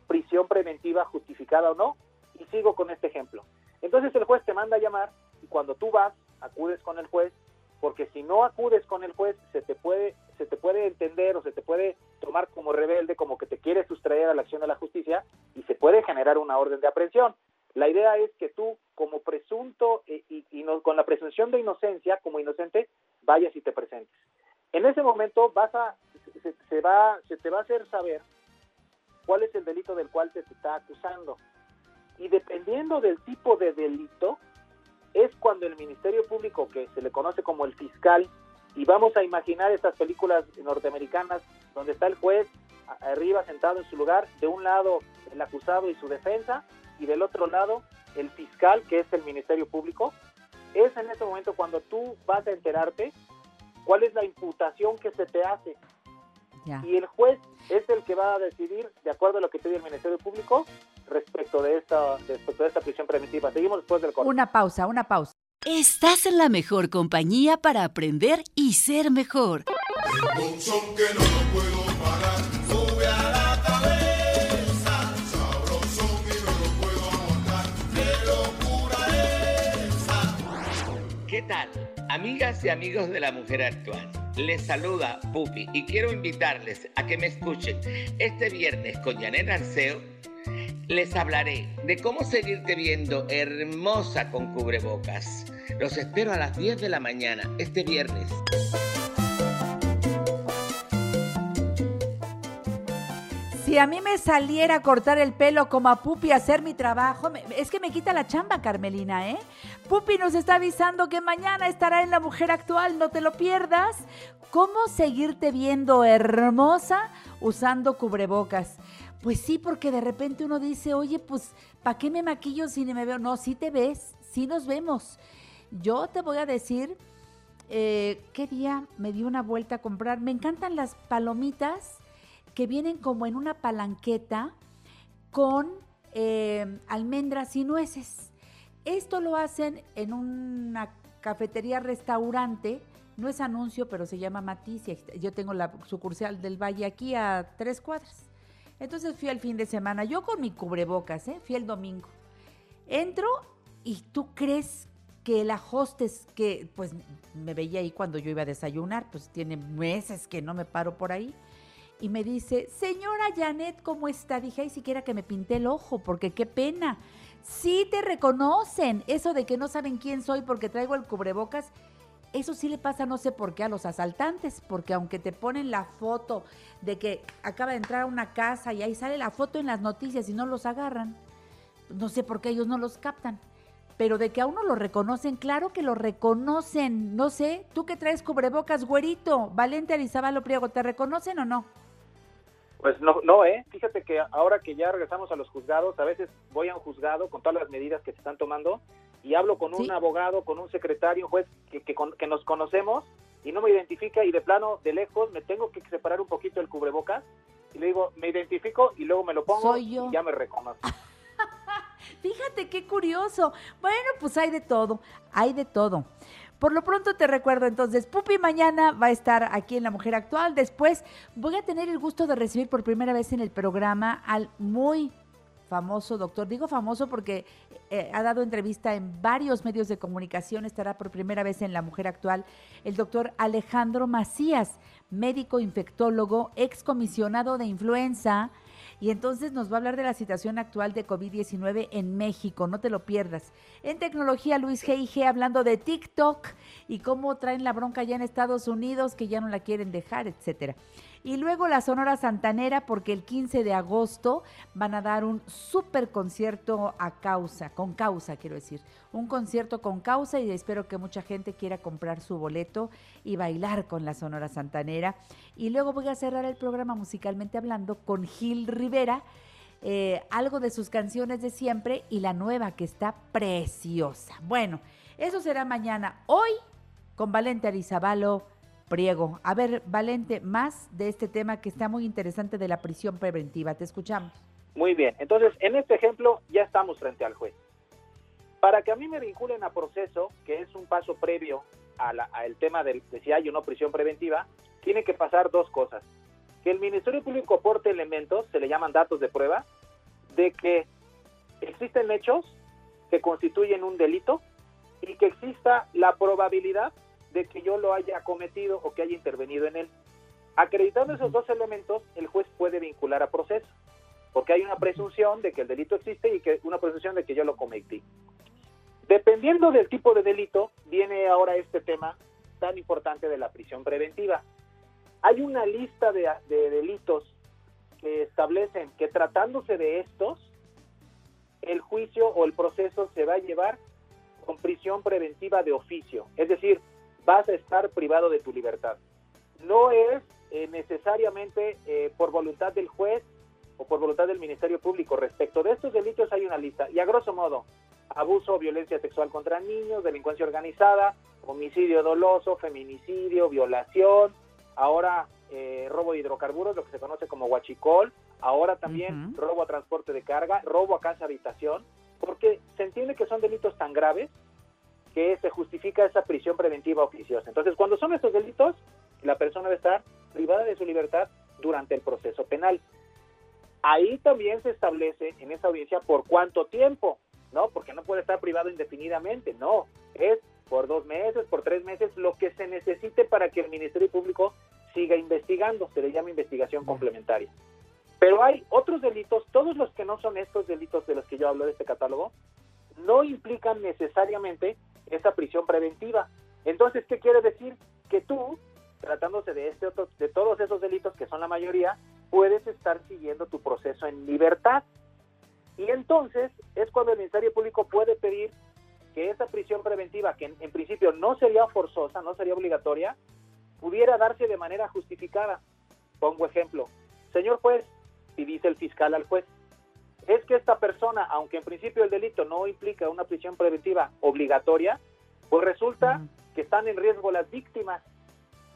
prisión preventiva justificada o no. Y sigo con este ejemplo. Entonces el juez te manda a llamar y cuando tú vas, acudes con el juez, porque si no acudes con el juez, se te puede, se te puede entender o se te puede tomar como rebelde, como que te quiere sustraer a la acción de la justicia y se puede generar una orden de aprehensión. La idea es que tú, como presunto y, con la presunción de inocencia, como inocente, vayas y te presentes. En ese momento vas a, se, va, se te va a hacer saber cuál es el delito del cual te está acusando. Y dependiendo del tipo de delito, es cuando el Ministerio Público, que se le conoce como el fiscal, y vamos a imaginar estas películas norteamericanas donde está el juez arriba sentado en su lugar, de un lado el acusado y su defensa, y del otro lado el fiscal, que es el Ministerio Público, es en ese momento cuando tú vas a enterarte cuál es la imputación que se te hace. Y el juez es el que va a decidir, de acuerdo a lo que pide el Ministerio Público, respecto de esta, respecto de esta prisión preventiva. Seguimos después del corte. Una pausa, una pausa. Estás en la mejor compañía para aprender y ser mejor. ¿Qué tal? Amigas y amigos de la mujer actual. Les saluda Pupi y quiero invitarles a que me escuchen este viernes con Janet Arceo. Les hablaré de cómo seguirte viendo hermosa con cubrebocas. Los espero a las 10 de la mañana este viernes. Si a mí me saliera a cortar el pelo como a Pupi a hacer mi trabajo, es que me quita la chamba, Carmelina, ¿eh? Pupi nos está avisando que mañana estará en La Mujer Actual, no te lo pierdas. ¿Cómo seguirte viendo hermosa usando cubrebocas? Pues sí, porque de repente uno dice, oye, pues, ¿para qué me maquillo si ni me veo? No, sí te ves, sí nos vemos. Yo te voy a decir, eh, ¿qué día me di una vuelta a comprar? Me encantan las palomitas que vienen como en una palanqueta con eh, almendras y nueces. Esto lo hacen en una cafetería restaurante, no es anuncio, pero se llama Matiz. Yo tengo la sucursal del Valle aquí a tres cuadras. Entonces fui el fin de semana, yo con mi cubrebocas, ¿eh? fui el domingo. Entro y tú crees que la hostess que pues me veía ahí cuando yo iba a desayunar, pues tiene meses que no me paro por ahí. Y me dice, señora Janet, ¿cómo está? Dije, ay, siquiera que me pinté el ojo, porque qué pena. Sí te reconocen. Eso de que no saben quién soy porque traigo el cubrebocas, eso sí le pasa no sé por qué a los asaltantes, porque aunque te ponen la foto de que acaba de entrar a una casa y ahí sale la foto en las noticias y no los agarran, no sé por qué ellos no los captan. Pero de que a uno lo reconocen, claro que lo reconocen. No sé, tú que traes cubrebocas, güerito, Valente Arizabalo Priego, ¿te reconocen o no? Pues no, no, ¿eh? Fíjate que ahora que ya regresamos a los juzgados, a veces voy a un juzgado con todas las medidas que se están tomando y hablo con un abogado, con un secretario, un juez que, que, con- que nos conocemos y no me identifica y de plano, de lejos, me tengo que separar un poquito el cubrebocas y le digo, me identifico y luego me lo pongo Soy yo. y ya me reconoce. [LAUGHS] Fíjate qué curioso. Bueno, pues hay de todo, hay de todo. Por lo pronto te recuerdo entonces, Pupi mañana va a estar aquí en La Mujer Actual. Después voy a tener el gusto de recibir por primera vez en el programa al muy famoso doctor. Digo famoso porque eh, ha dado entrevista en varios medios de comunicación. Estará por primera vez en La Mujer Actual el doctor Alejandro Macías, médico infectólogo, excomisionado de influenza. Y entonces nos va a hablar de la situación actual de COVID-19 en México, no te lo pierdas. En tecnología, Luis G.I.G. hablando de TikTok y cómo traen la bronca ya en Estados Unidos, que ya no la quieren dejar, etcétera. Y luego la Sonora Santanera, porque el 15 de agosto van a dar un super concierto a causa, con causa quiero decir, un concierto con causa y espero que mucha gente quiera comprar su boleto y bailar con la Sonora Santanera. Y luego voy a cerrar el programa musicalmente hablando con Gil Rivera, eh, algo de sus canciones de siempre y la nueva que está preciosa. Bueno, eso será mañana. Hoy con Valente Arizabalo Priego. A ver, Valente, más de este tema que está muy interesante de la prisión preventiva. Te escuchamos. Muy bien, entonces en este ejemplo ya estamos frente al juez. Para que a mí me vinculen a proceso, que es un paso previo a al tema del- de si hay o no prisión preventiva, tiene que pasar dos cosas. Que el Ministerio Público aporte elementos, se le llaman datos de prueba, de que existen hechos que constituyen un delito y que exista la probabilidad de que yo lo haya cometido o que haya intervenido en él. Acreditando esos dos elementos, el juez puede vincular a proceso, porque hay una presunción de que el delito existe y que una presunción de que yo lo cometí. Dependiendo del tipo de delito, viene ahora este tema tan importante de la prisión preventiva. Hay una lista de, de delitos que establecen que tratándose de estos, el juicio o el proceso se va a llevar con prisión preventiva de oficio. Es decir, vas a estar privado de tu libertad. No es eh, necesariamente eh, por voluntad del juez o por voluntad del Ministerio Público. Respecto de estos delitos hay una lista. Y a grosso modo, abuso o violencia sexual contra niños, delincuencia organizada, homicidio doloso, feminicidio, violación, ahora eh, robo de hidrocarburos, lo que se conoce como huachicol, ahora también robo a transporte de carga, robo a casa habitación, porque se entiende que son delitos tan graves que se justifica esa prisión preventiva oficiosa. Entonces, cuando son estos delitos, la persona debe estar privada de su libertad durante el proceso penal. Ahí también se establece en esa audiencia por cuánto tiempo, ¿no? Porque no puede estar privado indefinidamente, no. Es por dos meses, por tres meses, lo que se necesite para que el Ministerio Público siga investigando. Se le llama investigación complementaria. Pero hay otros delitos, todos los que no son estos delitos de los que yo hablo de este catálogo, no implican necesariamente esa prisión preventiva. Entonces, ¿qué quiere decir? Que tú, tratándose de, este otro, de todos esos delitos, que son la mayoría, puedes estar siguiendo tu proceso en libertad. Y entonces es cuando el Ministerio Público puede pedir que esa prisión preventiva, que en, en principio no sería forzosa, no sería obligatoria, pudiera darse de manera justificada. Pongo ejemplo. Señor juez, y dice el fiscal al juez, es que esta persona, aunque en principio el delito no implica una prisión preventiva obligatoria, pues resulta que están en riesgo las víctimas,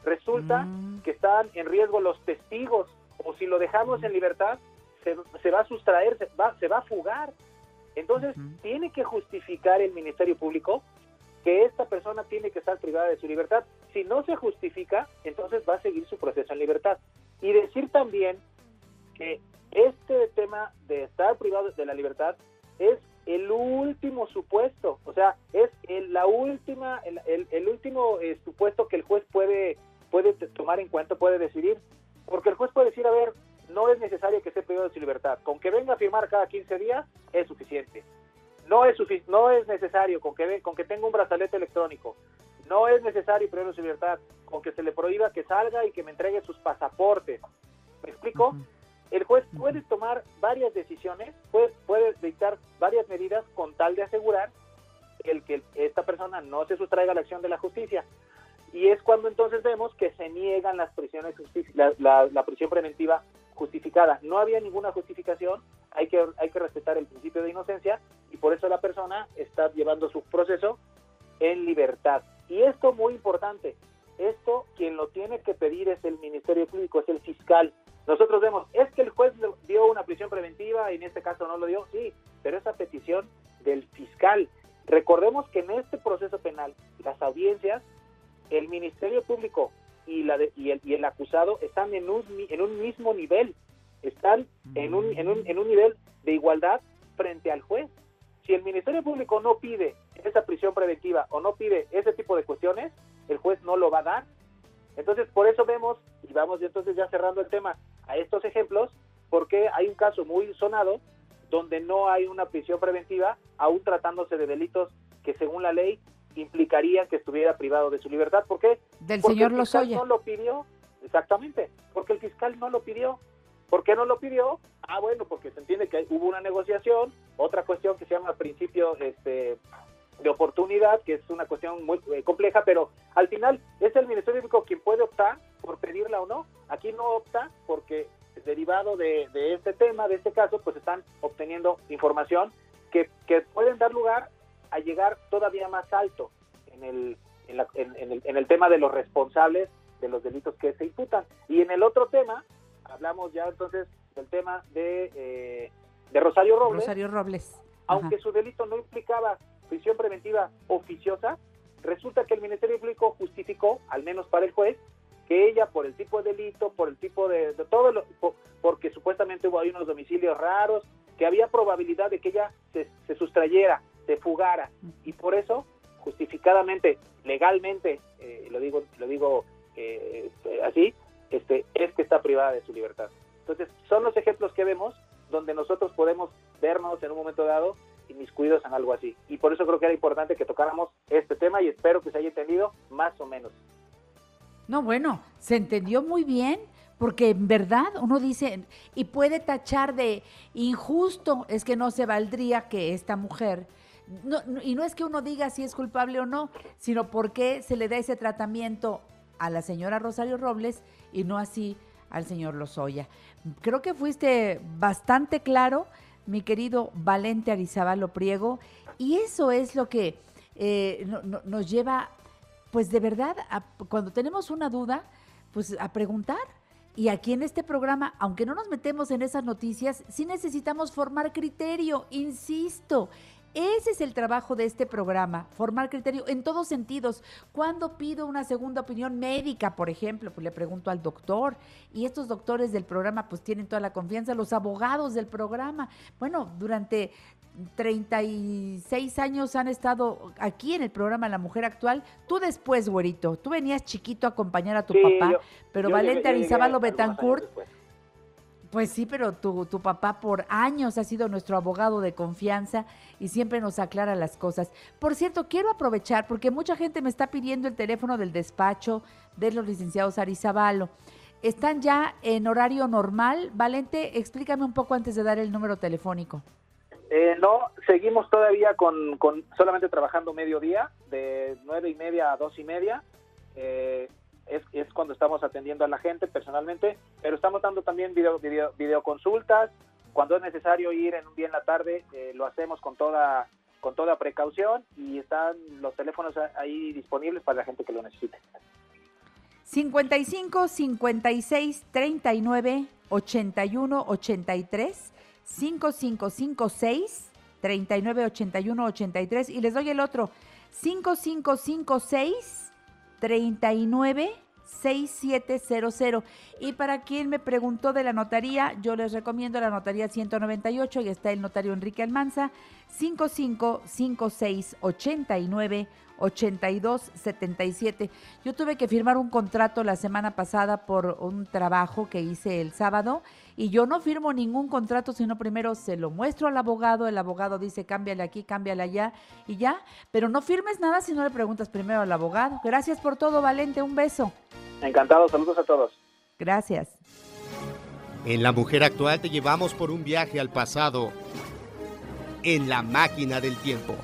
resulta que están en riesgo los testigos, o si lo dejamos en libertad, se, se va a sustraer, se va, se va a fugar. Entonces, tiene que justificar el Ministerio Público que esta persona tiene que estar privada de su libertad. Si no se justifica, entonces va a seguir su proceso en libertad. Y decir también que este tema de estar privado de la libertad es el último supuesto, o sea, es el, la última, el, el- el último eh, supuesto que el juez puede, puede tomar en cuenta, puede decidir, porque el juez puede decir, a ver, no es necesario que esté privado de su libertad, con que venga a firmar cada 15 días es suficiente. No es, sufic- no es necesario con que, con que tenga un brazalete electrónico, no es necesario privar de su libertad, con que se le prohíba que salga y que me entregue sus pasaportes. ¿Me explico? El juez puede tomar varias decisiones, puede, puede dictar varias medidas con tal de asegurar el que esta persona no se sustraiga a la acción de la justicia. Y es cuando entonces vemos que se niegan las prisiones la, la- la prisión preventiva justificada. No había ninguna justificación, hay que, hay que respetar el principio de inocencia y por eso la persona está llevando su proceso en libertad. Y esto muy importante, esto quien lo tiene que pedir es el Ministerio Público, es el fiscal. Nosotros vemos, es que el juez dio una prisión preventiva y en este caso no lo dio, sí, pero esa petición del fiscal. Recordemos que en este proceso penal, las audiencias, el Ministerio Público y, la de- y, el, y el acusado están en un, en un mismo nivel, están en un, en, un, en un nivel de igualdad frente al juez. Si el Ministerio Público no pide esa prisión preventiva o no pide ese tipo de cuestiones, el juez no lo va a dar. Entonces, por eso vemos, y vamos entonces ya cerrando el tema a estos ejemplos, porque hay un caso muy sonado donde no hay una prisión preventiva, aún tratándose de delitos que según la ley implicarían que estuviera privado de su libertad. ¿Por qué? Del Porque señor el fiscal Lozoya. no lo pidió, exactamente, porque el fiscal no lo pidió. ¿Por qué no lo pidió? Ah, bueno, porque se entiende que hubo una negociación, otra cuestión que se llama principio este, de oportunidad, que es una cuestión muy eh, compleja, pero al final es el Ministerio Público quien puede optar por pedirla o no. Aquí no opta porque derivado de, de este tema, de este caso, pues están obteniendo información que, que pueden dar lugar a llegar todavía más alto en el, en, la- en- en el, en el tema de los responsables de los delitos que se imputan. Y en el otro tema, hablamos ya entonces del tema de, eh, de Rosario Robles, Rosario Robles. aunque su delito no implicaba prisión preventiva oficiosa, resulta que el Ministerio Público justificó, al menos para el juez, que ella por el tipo de delito, por el tipo de, de todo, lo, po- porque supuestamente hubo ahí unos domicilios raros, que había probabilidad de que ella se, se sustrayera, se fugara, y por eso, justificadamente, legalmente, eh, lo digo, lo digo eh, así, este, es que está privada de su libertad. Entonces, son los ejemplos que vemos donde nosotros podemos vernos en un momento dado inmiscuidos en algo así. Y por eso creo que era importante que tocáramos este tema y espero que se haya entendido más o menos. No, bueno, se entendió muy bien, porque en verdad uno dice, y puede tachar de injusto, es que no se valdría que esta mujer, no, no- y no es que uno diga si es culpable o no, sino por qué se le da ese tratamiento a la señora Rosario Robles y no así al señor Lozoya. Creo que fuiste bastante claro, mi querido Valente Arizabalo Priego, y eso es lo que eh, no- no- nos lleva pues de verdad, a- cuando tenemos una duda, pues a preguntar. Y aquí en este programa, aunque no nos metemos en esas noticias, sí necesitamos formar criterio, insisto. Ese es el trabajo de este programa, formar criterio en todos sentidos. Cuando pido una segunda opinión médica, por ejemplo, pues le pregunto al doctor y estos doctores del programa pues tienen toda la confianza, los abogados del programa. Bueno, durante 36 años han estado aquí en el programa La Mujer Actual. Tú después, güerito, tú venías chiquito a acompañar a tu Sí, papá, yo- pero yo Valente años Betancourt. Pues sí, pero tu, tu papá por años ha sido nuestro abogado de confianza y siempre nos aclara las cosas. Por cierto, quiero aprovechar porque mucha gente me está pidiendo el teléfono del despacho de los licenciados Arizabalo. ¿Están ya en horario normal? Valente, explícame un poco antes de dar el número telefónico. Eh, no, seguimos todavía con, con solamente trabajando mediodía, de nueve y media a dos y media. Eh, es, es cuando estamos atendiendo a la gente personalmente, pero estamos dando también video, video, videoconsultas. Cuando es necesario ir en un día en la tarde, eh, lo hacemos con toda con toda precaución y están los teléfonos ahí disponibles para la gente que lo necesite. 55 56 39 81 83 5556 39 81 83 y les doy el otro 5556 39 6700 y para quien me preguntó de la notaría yo les recomiendo la notaría 198 y está el notario Enrique Almanza 5556 89 8277. Yo tuve que firmar un contrato la semana pasada por un trabajo que hice el sábado y yo no firmo ningún contrato, sino primero se lo muestro al abogado, el abogado dice cámbiale aquí, cámbiale allá y ya, pero no firmes nada si no le preguntas primero al abogado. Gracias por todo, Valente, un beso. Encantado, saludos a todos. Gracias. En La Mujer Actual te llevamos por un viaje al pasado en la máquina del tiempo.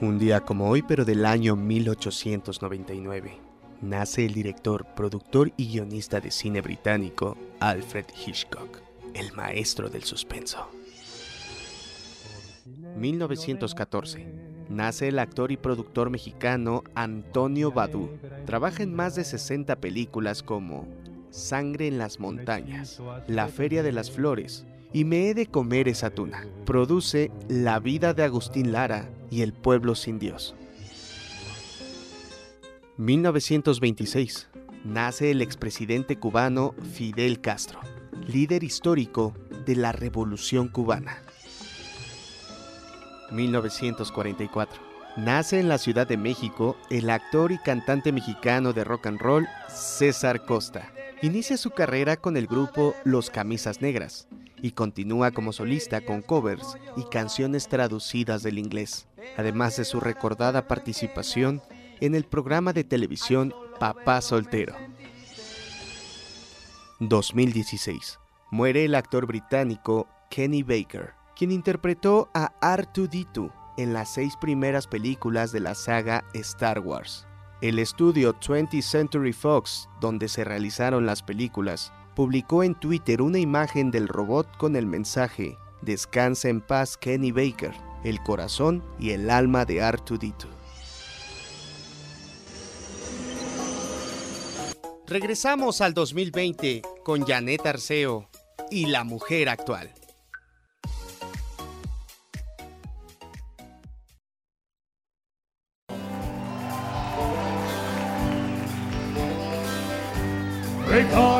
Un día como hoy, pero del año 1899, nace el director, productor y guionista de cine británico Alfred Hitchcock, el maestro del suspenso. 1914. Nace el actor y productor mexicano Antonio Badú. Trabaja en más de 60 películas como Sangre en las montañas, La Feria de las Flores y Me he de comer esa tuna. Produce La vida de Agustín Lara y El pueblo sin Dios. 1926. Nace el expresidente cubano Fidel Castro, líder histórico de la Revolución cubana. 1944. Nace en la Ciudad de México el actor y cantante mexicano de rock and roll César Costa. Inicia su carrera con el grupo Los Camisas Negras y continúa como solista con covers y canciones traducidas del inglés, además de su recordada participación en el programa de televisión Papá Soltero. 2016. Muere el actor británico Kenny Baker, quien interpretó a R2D2 en las seis primeras películas de la saga Star Wars. El estudio 20th Century Fox, donde se realizaron las películas, publicó en Twitter una imagen del robot con el mensaje Descansa en paz Kenny Baker, el corazón y el alma de R2D2. Regresamos al 2020 con Janet Arceo y la mujer actual. Because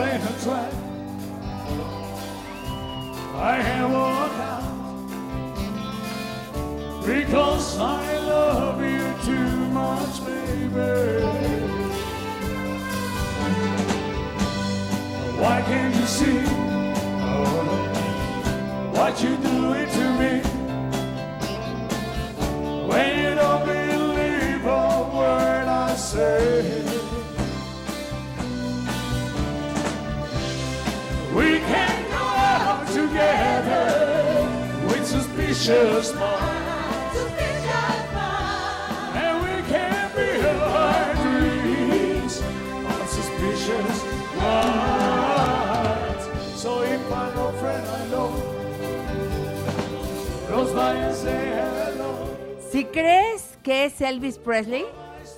Presley,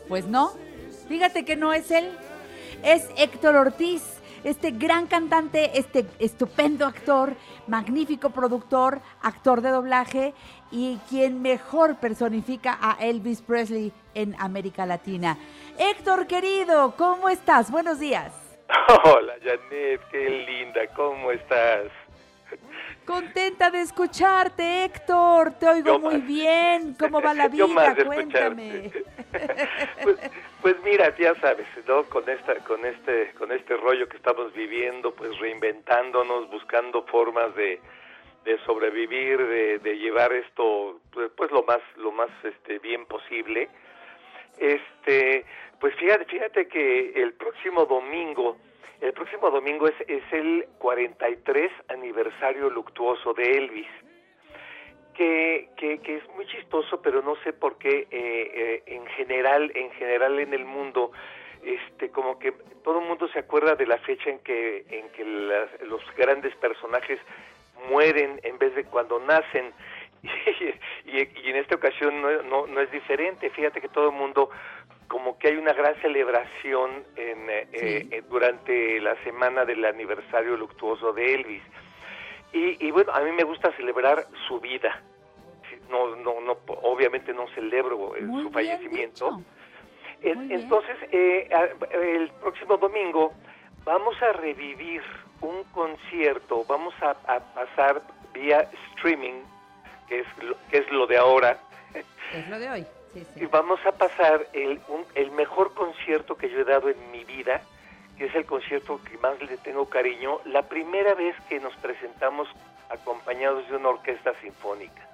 pues no. Fíjate que no es él. Es Héctor Ortiz, este gran cantante, este estupendo actor, magnífico productor, actor de doblaje y quien mejor personifica a Elvis Presley en América Latina. Héctor querido, ¿cómo estás? Buenos días. [LAUGHS] Hola Janet, qué linda, ¿cómo estás? Contenta de escucharte, Héctor. Te oigo Yo muy más. bien. ¿Cómo va la [LAUGHS] Yo más vida? de Cuéntame. [LAUGHS] Pues, pues mira, ya sabes, ¿no? Con esta, con este, con este rollo que estamos viviendo, pues reinventándonos, buscando formas de, de sobrevivir, de, de llevar esto, pues, pues, lo más, lo más, este, bien posible. Este, pues fíjate, fíjate que el próximo domingo, el próximo domingo es, es el 43 aniversario luctuoso de Elvis que, que, que es muy chistoso, pero no sé por qué eh, eh, en general, en general en el mundo, este, como que todo el mundo se acuerda de la fecha en que, en que las- los grandes personajes mueren en vez de cuando nacen. [LAUGHS] Y, y- y en esta ocasión no, no, no es diferente. Fíjate que todo el mundo, como que hay una gran celebración en, eh, eh, durante la semana del aniversario luctuoso de Elvis. Y, y bueno, a mí me gusta celebrar su vida. No, no, no, obviamente no celebro eh, Muy su fallecimiento. En- entonces, eh, el próximo domingo vamos a revivir un concierto, vamos a, a pasar vía streaming, que es lo, que es lo de ahora, Es lo de hoy. Sí, vamos a pasar el, un- el mejor concierto que yo he dado en mi vida, que es el concierto que más le tengo cariño, la primera vez que nos presentamos acompañados de una orquesta sinfónica.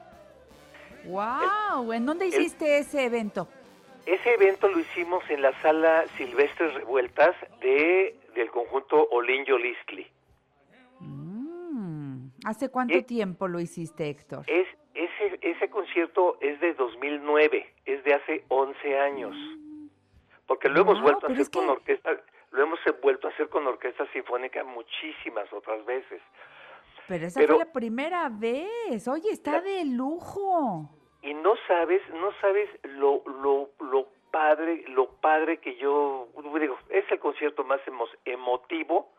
¡Wow! ¿En dónde hiciste ese evento? Ese evento lo hicimos en la sala Silvestres Revueltas de, del conjunto Olinjo Listli. Mm, ¿Hace cuánto tiempo lo hiciste, Héctor? Es, ese, concierto es de 2009, es de hace 11 años. Porque lo hemos Wow, vuelto a hacer con que- orquesta, lo hemos vuelto a hacer con orquesta sinfónica muchísimas otras veces. Pero esa pero- fue la primera vez. Oye, está de lujo. y no sabes, no sabes lo, lo, lo padre, lo padre que yo digo, es el concierto más emo- emotivo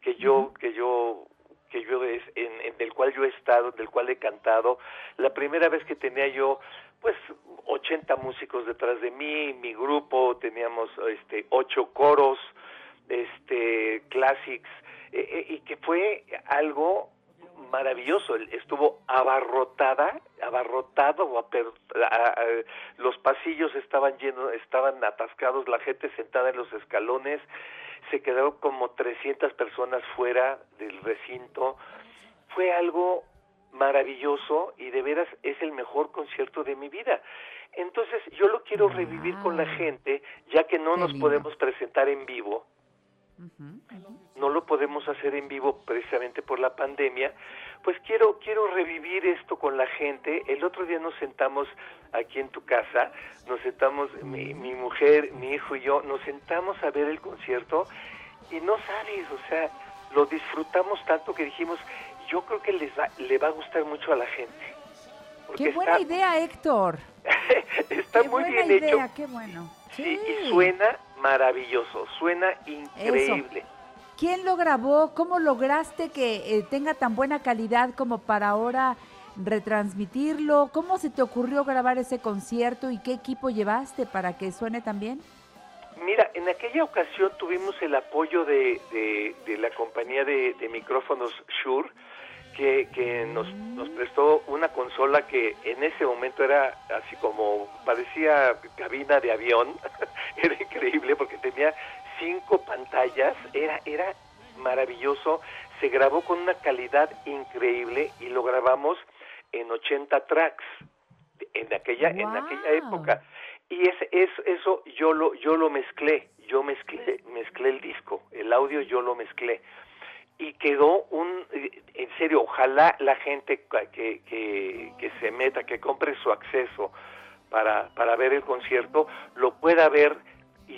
que yo, que yo, que yo en, en el cual yo he estado, del cual he cantado. La primera vez que tenía yo, pues, 80 músicos detrás de mí, mi grupo, teníamos este ocho coros, este classics, eh, eh, y que fue algo maravilloso. El- Estuvo abarrotada, abarrotado, los pasillos estaban llenos, estaban atascados, la gente sentada en los escalones, se quedaron como 300 personas fuera del recinto. Fue algo maravilloso y de veras es el mejor concierto de mi vida. Entonces yo lo quiero revivir con la gente, ya que no nos lindo. podemos presentar en vivo no lo podemos hacer en vivo precisamente por la pandemia, pues quiero quiero revivir esto con la gente. El otro día nos sentamos aquí en tu casa, nos sentamos mi, mi mujer, mi hijo y yo, nos sentamos a ver el concierto y no sabes, o sea, lo disfrutamos tanto que dijimos, yo creo que les va, le va a gustar mucho a la gente. Qué buena está, idea, Héctor. [LAUGHS] está Qué muy buena bien idea, hecho qué bueno. sí, y suena maravilloso, suena increíble. ¿Quién lo grabó? ¿Cómo lograste que eh, tenga tan buena calidad como para ahora retransmitirlo? ¿Cómo se te ocurrió grabar ese concierto y qué equipo llevaste para que suene tan bien? Mira, en aquella ocasión tuvimos el apoyo de, de- de la compañía de, de micrófonos Shure, que, que nos, nos prestó una consola que en ese momento era así como, parecía cabina de avión, [LAUGHS] era increíble porque tenía cinco pantallas, era, era maravilloso, se grabó con una calidad increíble y lo grabamos en 80 tracks en aquella, en aquella época. Y es, es, eso yo lo, yo lo mezclé, yo mezclé, mezclé el disco, el audio yo lo mezclé. Y quedó un, en serio, ojalá la gente que, que, que se meta, que compre su acceso para, para ver el concierto, lo pueda ver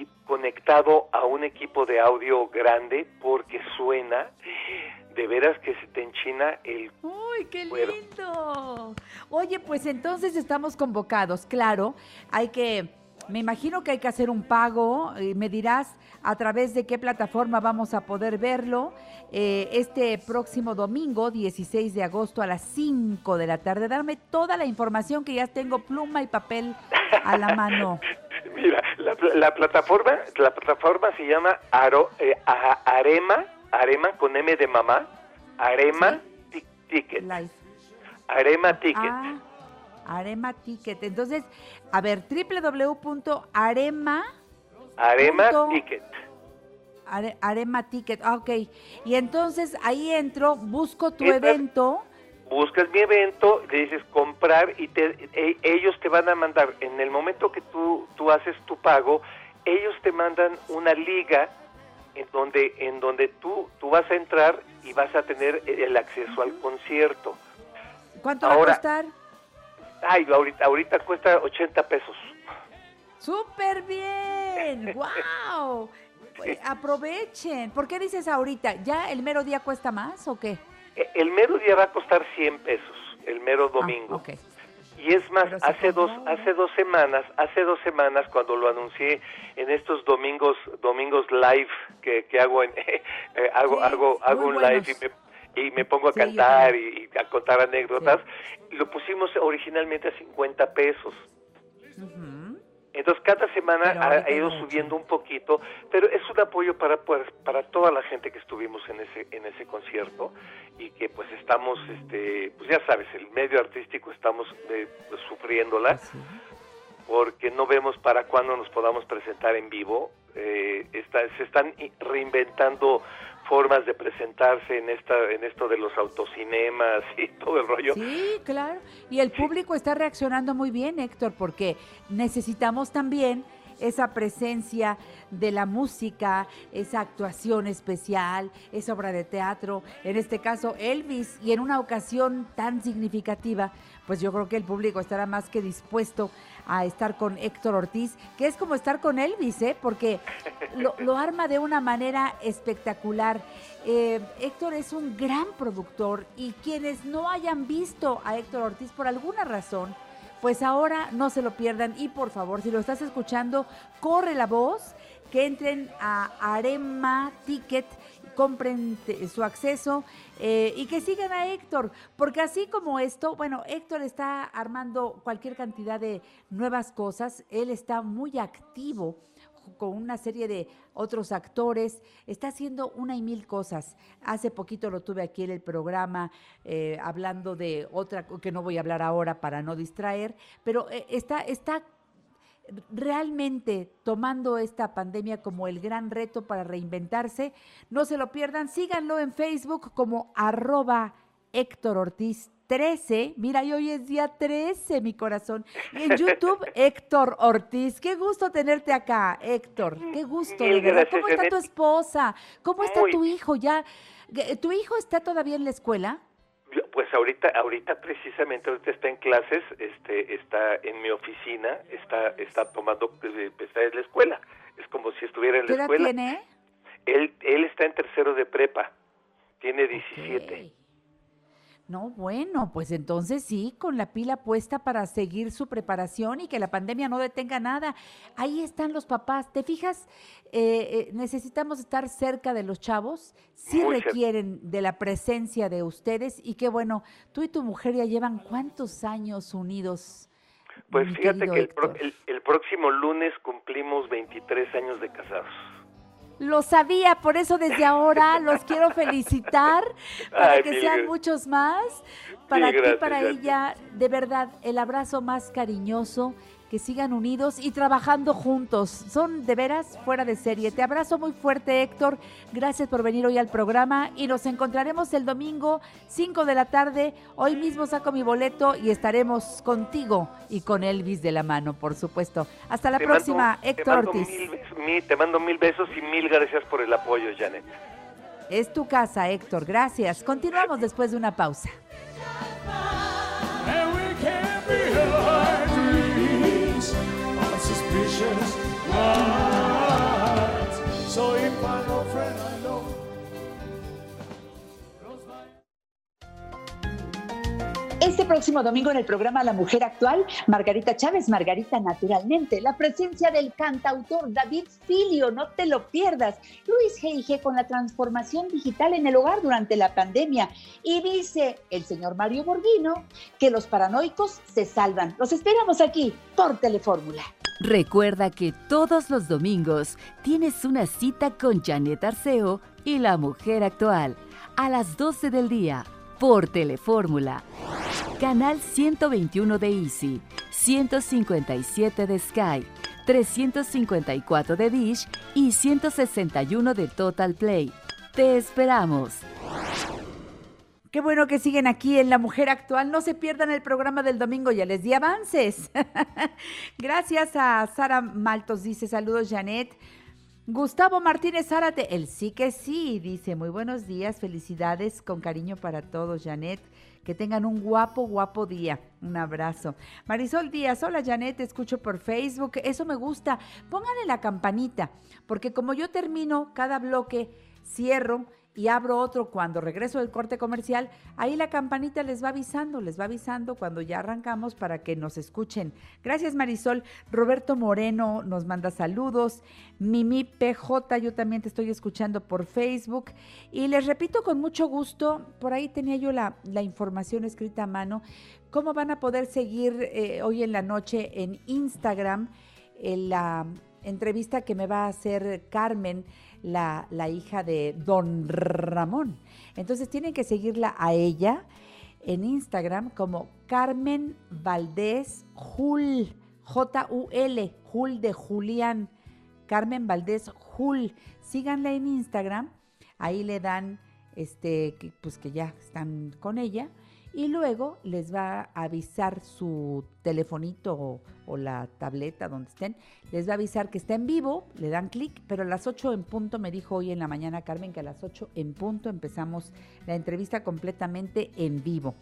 y conectado a un equipo de audio grande porque suena de veras que se te enchina el ¡Uy, qué lindo! Oye, pues entonces estamos convocados, claro. Hay que, me imagino que hay que hacer un pago. eh, me dirás a través de qué plataforma vamos a poder verlo. eh, este próximo domingo, 16 de agosto a las 5 de la tarde. Darme toda la información que ya tengo pluma y papel a la mano. [LAUGHS] Mira, la, la plataforma, la plataforma se llama Aro, eh, Arema, Arema con M de mamá, Arema Ti- Ticket, Arema Ticket. Ah, Arema Ticket. Entonces, a ver, www.arema Arema Ticket. Are- Arema Ticket, ah, ok. Y entonces ahí entro, busco tu evento. Buscas mi evento, le dices comprar y te, e- ellos te van a mandar, en el momento que tú, tú haces tu pago, ellos te mandan una liga en donde, en donde tú, tú vas a entrar y vas a tener el acceso al concierto. ¿Cuánto va a costar? Ay, ahorita, ahorita cuesta 80 pesos. ¡Súper bien! [LAUGHS] ¡Wow! aprovechen. ¿Por qué dices ahorita? ¿Ya el mero día cuesta más o qué? El mero día va a costar 100 pesos, el mero domingo. Ah, ok. Y es más, hace dos, hace dos semanas, hace dos semanas cuando lo anuncié en estos domingos, domingos live que, que hago en, [LAUGHS] eh, hago, Sí, hago, hago un buenos. live y me, y me pongo a Sí, cantar y, a contar anécdotas. Lo pusimos originalmente a 50 pesos. Entonces cada semana ha, ido subiendo un poquito, pero es un apoyo para pues, para toda la gente que estuvimos en ese en ese concierto y que pues estamos este pues ya sabes el medio artístico estamos eh, pues, sufriéndola porque no vemos para cuándo nos podamos presentar en vivo. Eh, está- se están reinventando formas de presentarse en esta en esto de los autocinemas y [LAUGHS] todo el rollo Sí, claro. Y el público está reaccionando muy bien, Héctor, porque necesitamos también esa presencia de la música, esa actuación especial, esa obra de teatro, en este caso Elvis, y en una ocasión tan significativa, pues yo creo que el público estará más que dispuesto a estar con Héctor Ortiz, que es como estar con Elvis, ¿eh? porque lo, arma de una manera espectacular. Eh, Héctor es un gran productor y quienes no hayan visto a Héctor Ortiz por alguna razón, pues ahora no se lo pierdan y por favor, si lo estás escuchando, corre la voz, que entren a Arema Ticket compren su acceso eh, y que sigan a Héctor, porque así como esto, bueno, Héctor está armando cualquier cantidad de nuevas cosas, él está muy activo con una serie de otros actores, está haciendo una y mil cosas. Hace poquito lo tuve aquí en el programa eh, hablando de otra, que no voy a hablar ahora para no distraer, pero eh, está, está realmente tomando esta pandemia como el gran reto para reinventarse. No se lo pierdan, síganlo en Facebook como arroba Héctor Ortiz 13. Mira, y hoy es día 13, mi corazón. Y en [LAUGHS] YouTube, Héctor Ortiz. Qué gusto tenerte acá, Héctor. Qué gusto, de verdad. ¿Cómo está tu esposa? ¿Cómo está Muy tu hijo? Ya, ¿Tu hijo está todavía en la escuela? Pues ahorita, ahorita precisamente, ahorita está en clases, este, está en mi oficina, está, está tomando, eh, está en la escuela. Es como si estuviera en ¿Qué la edad escuela. tiene? Él, él está en tercero de prepa, tiene 17. No, bueno, pues entonces sí, con la pila puesta para seguir su preparación y que la pandemia no detenga nada. Ahí están los papás. ¿Te fijas? Eh, eh, necesitamos estar cerca de los chavos. Sí requieren de la presencia de ustedes y qué bueno, tú y tu mujer ya llevan cuántos años unidos. Pues fíjate que el- el próximo lunes cumplimos 23 años de casados. Lo sabía, por eso desde ahora los quiero felicitar para Ay, que sean muchos más. Para ti, para ella, de verdad, el abrazo más cariñoso, que sigan unidos y trabajando juntos. Son de veras fuera de serie. Te abrazo muy fuerte, Héctor. Gracias por venir hoy al programa y nos encontraremos el domingo, 5 de la tarde. Hoy mismo saco mi boleto y estaremos contigo y con Elvis de la mano, por supuesto. Hasta la Te próxima, mando- Héctor Ortiz. mil te mando mil besos y mil gracias por el apoyo, Janet. Es tu casa, Héctor. Gracias. Continuamos después de una pausa. visions. One Este próximo domingo en el programa La Mujer Actual, Margarita Chávez, Margarita Naturalmente, la presencia del cantautor David Filio, no te lo pierdas. Luis G.I.G. con la transformación digital en el hogar durante la pandemia. Y dice el señor Mario Borghino que los paranoicos se salvan. Los esperamos aquí por Telefórmula. Recuerda que todos los domingos tienes una cita con Janet Arceo y la mujer actual a las 12 del día por Telefórmula. Canal 121 de Easy, 157 de Sky, 354 de Dish y 161 de Total Play. Te esperamos. Qué bueno que siguen aquí en La Mujer Actual. No se pierdan el programa del domingo, ya les di avances. [LAUGHS] Gracias a Sara Maltos, dice saludos Janet. Gustavo Martínez Zárate, el sí que sí, dice muy buenos días, felicidades, con cariño para todos, Janet. Que tengan un guapo, guapo día. Un abrazo. Marisol Díaz, hola Janet, te escucho por Facebook. Eso me gusta. Pónganle la campanita, porque como yo termino cada bloque, cierro y abro otro cuando regreso del corte comercial, ahí la campanita les va avisando, les va avisando cuando ya arrancamos para que nos escuchen. Gracias Marisol. Roberto Moreno nos manda saludos. Mimi PJ, yo también te estoy escuchando por Facebook. Y les repito con mucho gusto, por ahí tenía yo la, la información escrita a mano, cómo van a poder seguir eh, hoy en la noche en Instagram en la entrevista que me va a hacer Carmen, la, la hija de Don Ramón. Entonces tienen que seguirla a ella en Instagram como Carmen Valdés Jul, J-U-L, Jul de Julián. Carmen Valdés Jul. Síganla en Instagram. Ahí le dan, este, pues que ya están con ella. Y luego les va a avisar su telefonito o, la tableta donde estén. Les va a avisar que está en vivo. Le dan clic. Pero a las 8 en punto, me dijo hoy en la mañana Carmen que a las 8 en punto empezamos la entrevista completamente en vivo.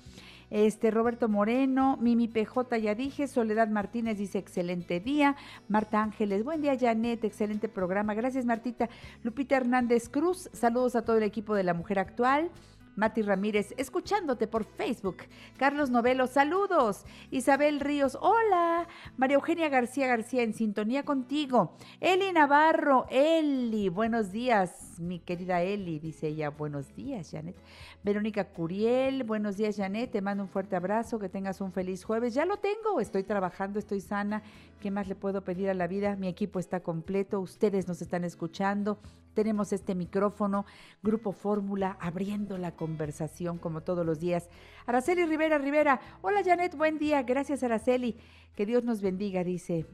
Este Roberto Moreno, Mimi PJ, ya dije, Soledad Martínez dice excelente día, Marta Ángeles, buen día Janet, excelente programa, gracias Martita, Lupita Hernández Cruz, saludos a todo el equipo de La Mujer Actual, Mati Ramírez, escuchándote por Facebook. Carlos Novelo, saludos. Isabel Ríos, hola. María Eugenia García García, en sintonía contigo. Eli Navarro, Eli, buenos días, mi querida Eli, dice ella, buenos días, Janet. Verónica Curiel, buenos días, Janet, te mando un fuerte abrazo, que tengas un feliz jueves. Ya lo tengo, estoy trabajando, estoy sana. ¿Qué más le puedo pedir a la vida? Mi equipo está completo, ustedes nos están escuchando. Tenemos este micrófono, Grupo Fórmula, abriendo la conversación como todos los días. Araceli Rivera Rivera, hola Janet, buen día, gracias Araceli. Que Dios nos bendiga, dice.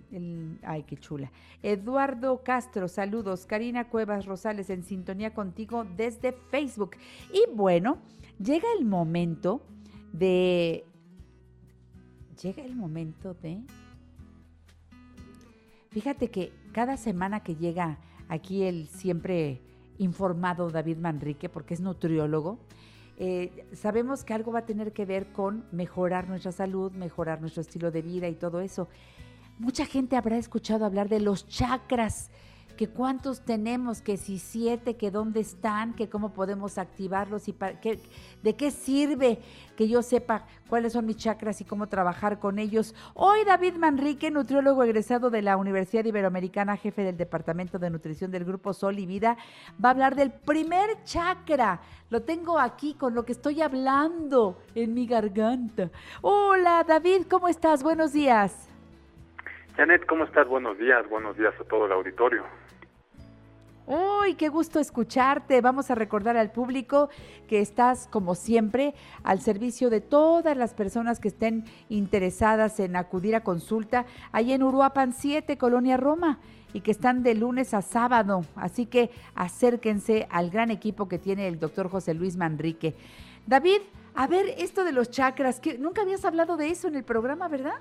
Ay, qué chula. Eduardo Castro, saludos. Karina Cuevas Rosales, en sintonía contigo desde Facebook. Y bueno, llega el momento de... Llega el momento de... Fíjate que cada semana que llega aquí el siempre informado David Manrique, porque es nutriólogo, eh, sabemos que algo va a tener que ver con mejorar nuestra salud, mejorar nuestro estilo de vida y todo eso. Mucha gente habrá escuchado hablar de los chakras, que cuántos tenemos, que si siete, que dónde están, que cómo podemos activarlos y para, qué, de qué sirve que yo sepa cuáles son mis chakras y cómo trabajar con ellos. Hoy David Manrique, nutriólogo egresado de la Universidad Iberoamericana, jefe del Departamento de Nutrición del Grupo Sol y Vida, va a hablar del primer chakra. Lo tengo aquí con lo que estoy hablando en mi garganta. Hola David, ¿cómo estás? Buenos días. Janet, ¿cómo estás? Buenos días, buenos días a todo el auditorio. Uy, qué gusto escucharte. Vamos a recordar al público que estás, como siempre, al servicio de todas las personas que estén interesadas en acudir a consulta ahí en Uruapan 7, Colonia Roma, y que están de lunes a sábado. Así que acérquense al gran equipo que tiene el doctor José Luis Manrique. David, a ver, esto de los chakras, que nunca habías hablado de eso en el programa, ¿verdad?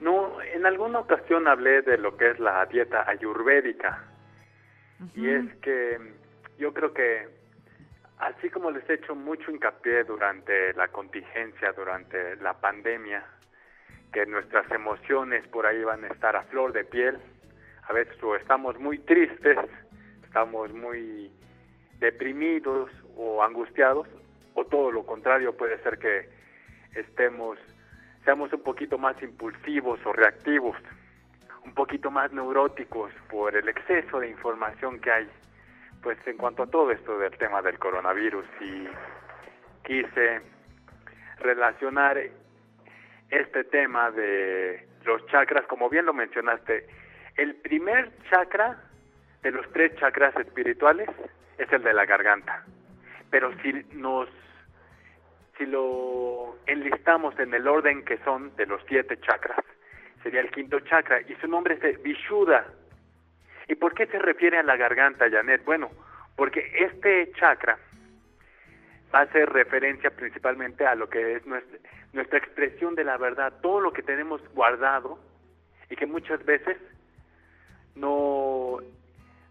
No, en alguna ocasión hablé de lo que es la dieta ayurvédica. Y es que yo creo que así como les he hecho mucho hincapié durante la contingencia, durante la pandemia, que nuestras emociones por ahí van a estar a flor de piel, a veces o estamos muy tristes, estamos muy deprimidos o angustiados, o todo lo contrario, puede ser que estemos, seamos un poquito más impulsivos o reactivos un poquito más neuróticos por el exceso de información que hay, pues en cuanto a todo esto del tema del coronavirus. Y quise relacionar este tema de los chakras, como bien lo mencionaste, el primer chakra de los tres chakras espirituales es el de la garganta, pero si nos si lo enlistamos en el orden que son de los siete chakras, sería el quinto chakra, y su nombre es Vishuddha. ¿Y por qué se refiere a la garganta, Janet? Bueno, porque este chakra va a hacer referencia principalmente a lo que es nuestra, nuestra expresión de la verdad, todo lo que tenemos guardado y que muchas veces no,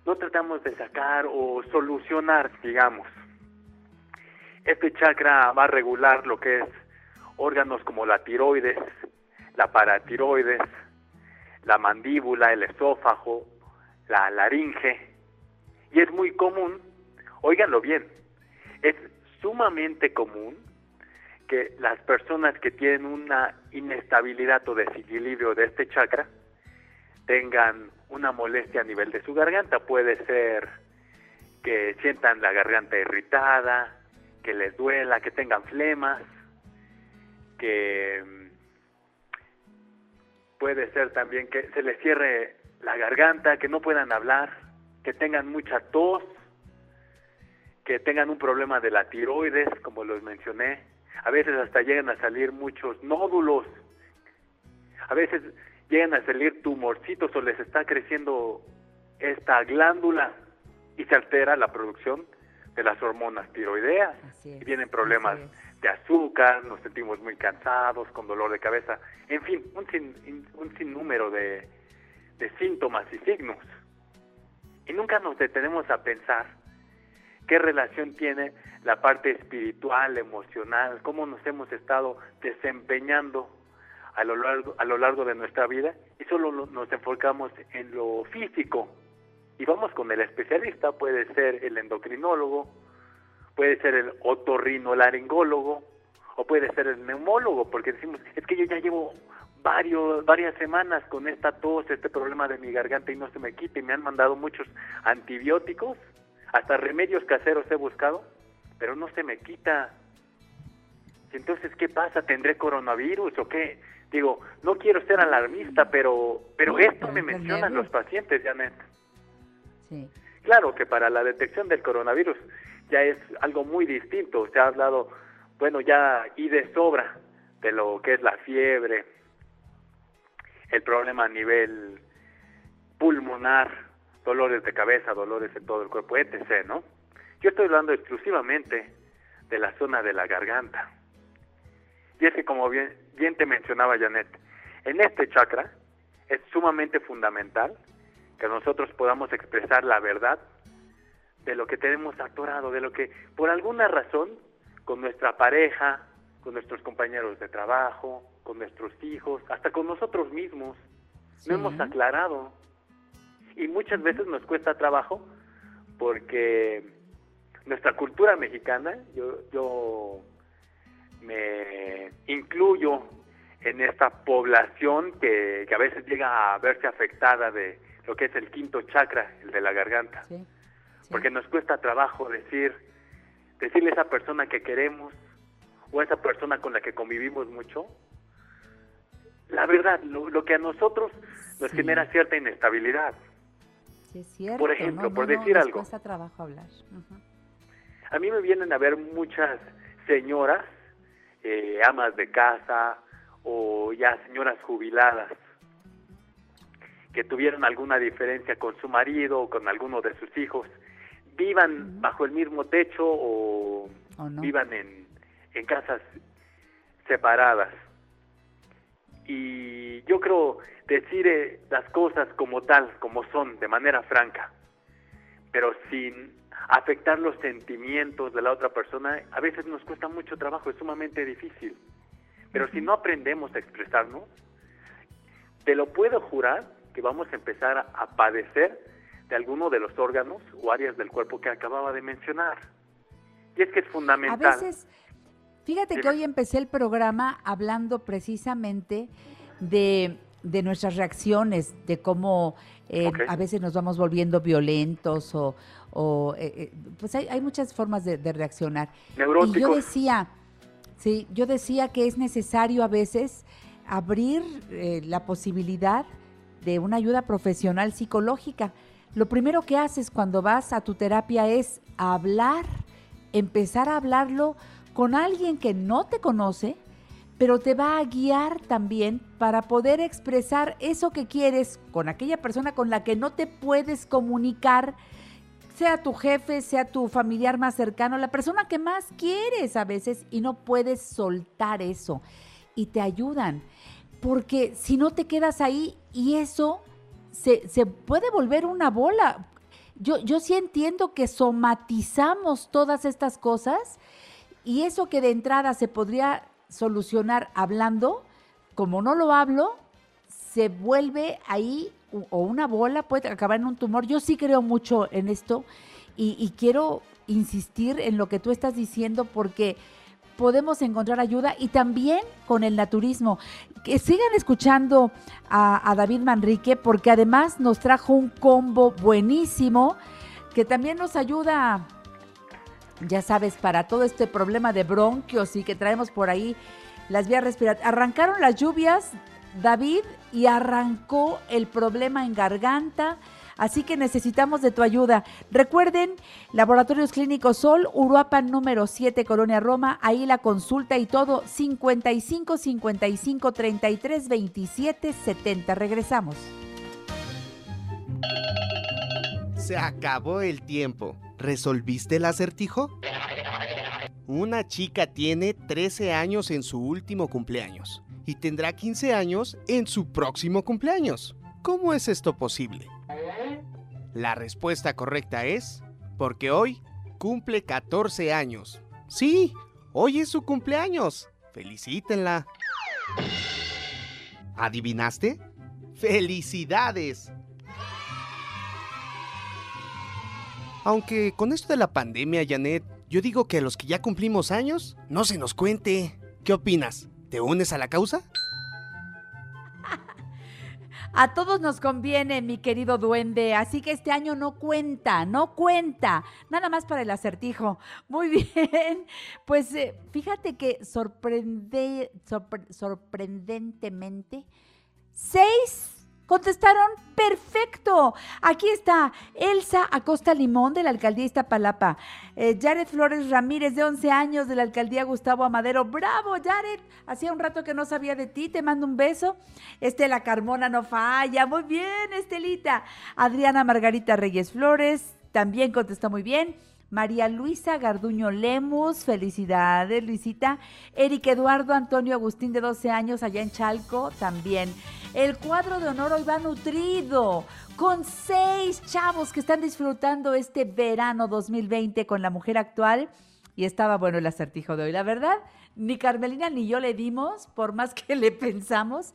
no tratamos de sacar o solucionar, digamos. Este chakra va a regular lo que es órganos como la tiroides, la paratiroides, la mandíbula, el esófago, la laringe. Y es muy común, óiganlo bien, es sumamente común que las personas que tienen una inestabilidad o desequilibrio de este chakra tengan una molestia a nivel de su garganta. Puede ser que sientan la garganta irritada, que les duela, que tengan flemas, que puede ser también que se les cierre la garganta, que no puedan hablar, que tengan mucha tos, que tengan un problema de la tiroides, como los mencioné. A veces hasta llegan a salir muchos nódulos. A veces llegan a salir tumorcitos o les está creciendo esta glándula y se altera la producción de las hormonas tiroideas. y vienen problemas de azúcar, nos sentimos muy cansados, con dolor de cabeza, en fin, un, sin, un sinnúmero de, de síntomas y signos. Y nunca nos detenemos a pensar qué relación tiene la parte espiritual, emocional, cómo nos hemos estado desempeñando a lo largo, a lo largo de nuestra vida y solo lo- nos enfocamos en lo físico. Y vamos con el especialista, puede ser el endocrinólogo, puede ser el otorrinolaringólogo o puede ser el neumólogo, porque decimos, es que yo ya llevo varios, varias semanas con esta tos, este problema de mi garganta y no se me quita y me han mandado muchos antibióticos, hasta remedios caseros he buscado, pero no se me quita. Entonces, ¿qué pasa? ¿Tendré coronavirus o qué? Digo, no quiero ser alarmista, pero pero Sí, esto me mencionan los pacientes, Janet. Sí. Claro que para la detección del coronavirus ya es algo muy distinto. Se ha hablado, bueno, ya y de sobra de lo que es la fiebre, el problema a nivel pulmonar, dolores de cabeza, dolores en todo el cuerpo, etc., ¿no? Yo estoy hablando exclusivamente de la zona de la garganta. Y es que como bien, bien te mencionaba Janet, en este chakra es sumamente fundamental que nosotros podamos expresar la verdad de lo que tenemos atorado, de lo que por alguna razón con nuestra pareja, con nuestros compañeros de trabajo, con nuestros hijos, hasta con nosotros mismos, no hemos aclarado. Y muchas veces nos cuesta trabajo porque nuestra cultura mexicana, yo, yo me incluyo en esta población que, que a veces llega a verse afectada de lo que es el quinto chakra, el de la garganta. Porque nos cuesta trabajo decir, decirle a esa persona que queremos o a esa persona con la que convivimos mucho, la verdad, lo, lo que a nosotros nos genera cierta inestabilidad. Sí, es cierto. Por ejemplo, ¿no? por No, no, decir nos algo. cuesta trabajo hablar. A mí me vienen a ver muchas señoras, eh, amas de casa o ya señoras jubiladas que tuvieron alguna diferencia con su marido o con alguno de sus hijos, vivan bajo el mismo techo o, O no. vivan en, en casas separadas. Y yo creo decir eh, las cosas como tal, como son, de manera franca, pero sin afectar los sentimientos de la otra persona, a veces nos cuesta mucho trabajo, es sumamente difícil. Pero si no aprendemos a expresarnos, te lo puedo jurar que vamos a empezar a padecer de alguno de los órganos o áreas del cuerpo que acababa de mencionar. Y es que es A fundamental. veces, fíjate que hoy empecé el programa hablando precisamente de, de nuestras reacciones, de cómo eh, a veces nos vamos volviendo violentos o, o, eh, eh, pues hay, hay muchas formas de, de reaccionar. Y yo decía, sí, yo decía que es necesario a veces abrir eh, la posibilidad de una ayuda profesional psicológica. Lo primero que haces cuando vas a tu terapia es hablar, empezar a hablarlo con alguien que no te conoce, pero te va a guiar también para poder expresar eso que quieres con aquella persona con la que no te puedes comunicar, sea tu jefe, sea tu familiar más cercano, la persona que más quieres a veces y no puedes soltar eso. Y te ayudan, porque si no te quedas ahí y eso se, se puede volver una bola. Yo, yo sí entiendo que somatizamos todas estas cosas y eso que de entrada se podría solucionar hablando, como no lo hablo, se vuelve ahí o una bola, puede acabar en un tumor. Yo sí creo mucho en esto y, y quiero insistir en lo que tú estás diciendo porque podemos encontrar ayuda y también con el naturismo. Que sigan escuchando a, a David Manrique porque además nos trajo un combo buenísimo que también nos ayuda ya sabes, para todo este problema de bronquios y que traemos por ahí las vías respiratorias. Arrancaron las lluvias, David, y arrancó el problema en garganta. Así que necesitamos de tu ayuda. Recuerden, Laboratorios Clínicos Sol, Uruapan número 7, Colonia Roma. Ahí la consulta y todo. 55 55 33 27 70. Regresamos. Se acabó el tiempo. ¿Resolviste el acertijo? Una chica tiene 13 años en su último cumpleaños y tendrá 15 años en su próximo cumpleaños. ¿Cómo es esto posible? La respuesta correcta es porque hoy cumple 14 años. Sí, hoy es su cumpleaños. Felicítenla. ¿Adivinaste? ¡Felicidades! Aunque con esto de la pandemia, Janet, Yo digo que a los que ya cumplimos años, no se nos cuente. ¿Qué opinas? ¿Te unes a la causa? A todos nos conviene, mi querido duende, así que este año no cuenta, no cuenta. Nada más para el acertijo. Muy [LAUGHS] bien. Pues eh, fíjate que sorprende, sorpre- sorprendentemente, seis contestaron perfecto. Aquí está Elsa Acosta Limón de la alcaldía Iztapalapa. Eh, Jared Flores Ramírez de 11 años de la alcaldía Gustavo Amadero. Bravo, Jared. Hacía un rato que no sabía de ti. Te mando un beso. Estela Carmona no falla. Muy bien, Estelita. Adriana Margarita Reyes Flores también contestó muy bien. María Luisa Garduño Lemus, felicidades Luisita. Eric Eduardo Antonio Agustín de 12 años allá en Chalco también. El cuadro de honor hoy va nutrido con seis chavos que están disfrutando este verano 2020 con la mujer actual. Y estaba bueno el acertijo de hoy, la verdad. Ni Carmelina ni yo le dimos, por más que le [LAUGHS] pensamos.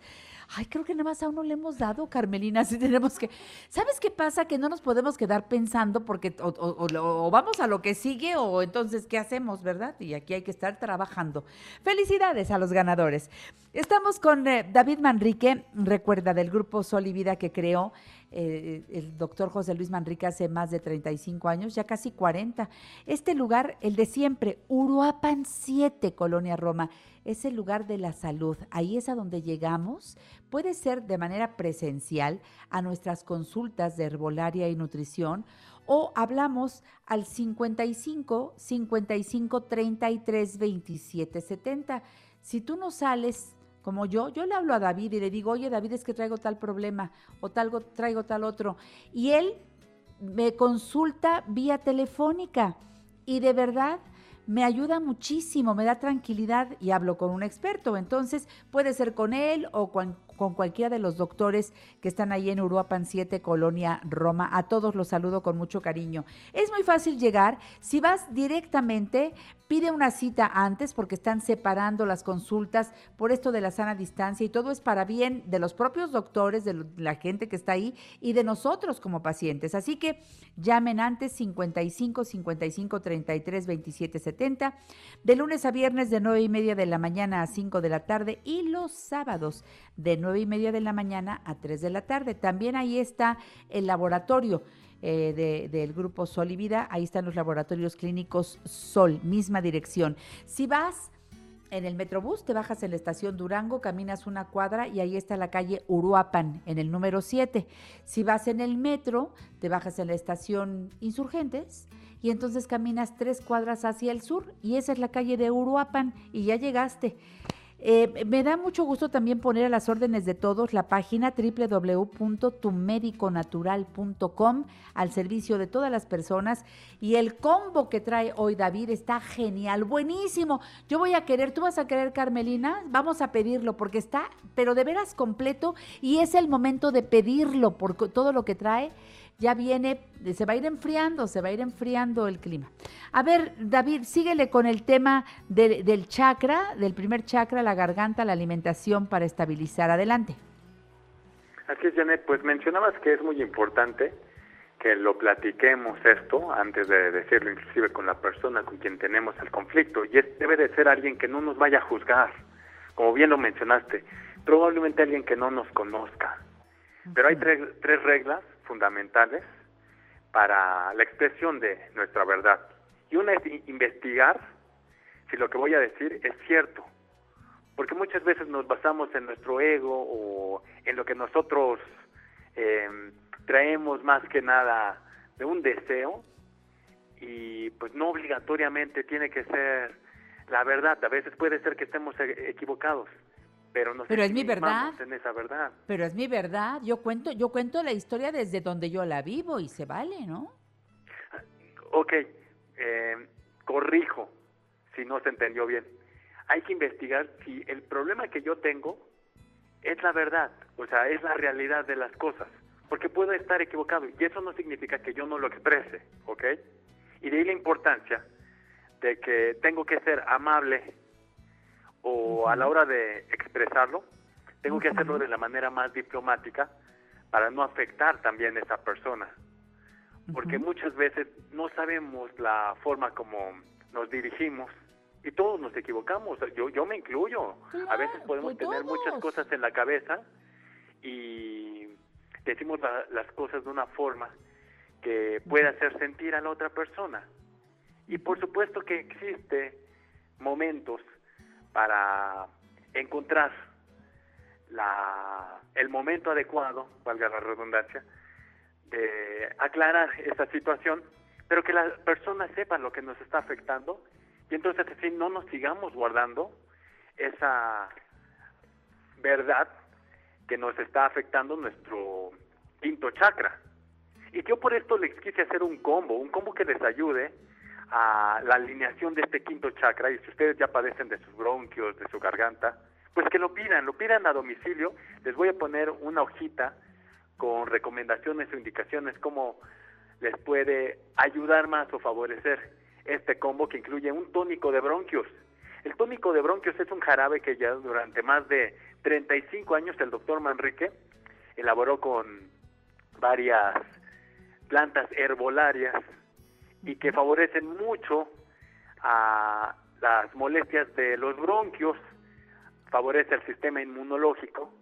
Ay, creo que nada más a uno le hemos dado, Carmelina, [LAUGHS] así tenemos que... ¿Sabes qué pasa? Que no nos podemos quedar pensando porque o vamos a lo que sigue o entonces, ¿qué hacemos, verdad? Y aquí hay que estar trabajando. Felicidades a los ganadores. Estamos con eh, David Manrique, recuerda, del grupo Sol y Vida que creó eh, el doctor José Luis Manrique hace más de 35 años, ya casi 40. Este lugar, el de siempre, Uruapan 7, Colonia Roma, es el lugar de la salud. Ahí es a donde llegamos. Puede ser de manera presencial a nuestras consultas de herbolaria y nutrición o hablamos al 55 55 33 27 70. Si tú no sales como yo, yo le hablo a David y le digo, oye David, es que traigo tal problema o tal, traigo tal otro. Y él me consulta vía telefónica y de verdad me ayuda muchísimo, me da tranquilidad y hablo con un experto. Entonces puede ser con él o con, con cualquiera de los doctores que están ahí en Uruapan 7, Colonia Roma. A todos los saludo con mucho cariño. Es muy fácil llegar. Si vas directamente, pide una cita antes porque están separando las consultas por esto de la sana distancia y todo es para bien de los propios doctores, de la gente que está ahí y de nosotros como pacientes. Así que llamen antes 55 55 33 27 70, de lunes a viernes de 9 y media de la mañana a 5 de la tarde y los sábados de 9 y media de la mañana a 3 de la tarde. También ahí está el laboratorio eh, de- del grupo Sol y Vida. Ahí están los laboratorios clínicos Sol, misma dirección. Si vas en el Metrobús, te bajas en la estación Durango, caminas una cuadra y ahí está la calle Uruapan, en el número 7. Si vas en el metro, te bajas en la estación Insurgentes y entonces caminas tres cuadras hacia el sur y esa es la calle de Uruapan y ya llegaste. Eh, me da mucho gusto también poner a las órdenes de todos la página www.tumediconatural.com al servicio de todas las personas y el combo que trae hoy David está genial, buenísimo. Yo voy a querer, tú vas a querer Carmelina, vamos a pedirlo porque está, pero de veras completo y es el momento de pedirlo por todo lo que trae. Ya viene, se va a ir enfriando, se va a ir enfriando el clima. A ver, David, síguele con el tema del- del chakra, del primer chakra, la garganta, la alimentación para estabilizar. Adelante. Así es, Janet, pues mencionabas que es muy importante que lo platiquemos esto antes de decirlo, inclusive con la persona con quien tenemos el conflicto. Y es, debe de ser alguien que no nos vaya a juzgar, como bien lo mencionaste, probablemente alguien que no nos conozca. Pero hay tres, tres reglas fundamentales para la expresión de nuestra verdad. Y una es investigar si lo que voy a decir es cierto. Porque muchas veces nos basamos en nuestro ego o en lo que nosotros eh, traemos más que nada de un deseo y pues no obligatoriamente tiene que ser la verdad. A veces puede ser que estemos e- equivocados, pero nos Pero es mi verdad. en esa verdad. Pero es mi verdad, yo cuento, yo cuento la historia desde donde yo la vivo y se vale, ¿no? Ok, eh, corrijo si no se entendió bien. Hay que investigar si el problema que yo tengo es la verdad, o sea, es la realidad de las cosas, porque puedo estar equivocado y eso no significa que yo no lo exprese, ¿ok? Y de ahí la importancia de que tengo que ser amable o a la hora de expresarlo, tengo que hacerlo de la manera más diplomática para no afectar también a esa persona porque muchas veces no sabemos la forma como nos dirigimos y todos nos equivocamos. Yo, yo me incluyo. A veces podemos pues tener muchas cosas en la cabeza y decimos la- las cosas de una forma que puede hacer sentir a la otra persona. Y por supuesto que existe momentos para encontrar la, el momento adecuado, valga la redundancia, de aclarar esa situación, pero que las personas sepan lo que nos está afectando y entonces así no nos sigamos guardando esa verdad que nos está afectando nuestro quinto chakra. Y yo por esto les quise hacer un combo, un combo que les ayude a la alineación de este quinto chakra. Y si ustedes ya padecen de sus bronquios, de su garganta, pues que lo pidan, lo pidan a domicilio. Les voy a poner una hojita con recomendaciones o indicaciones cómo les puede ayudar más o favorecer este combo que incluye un tónico de bronquios. El tónico de bronquios es un jarabe que ya durante más de 35 años el doctor Manrique elaboró con varias plantas herbolarias y que favorecen mucho a las molestias de los bronquios, favorece el sistema inmunológico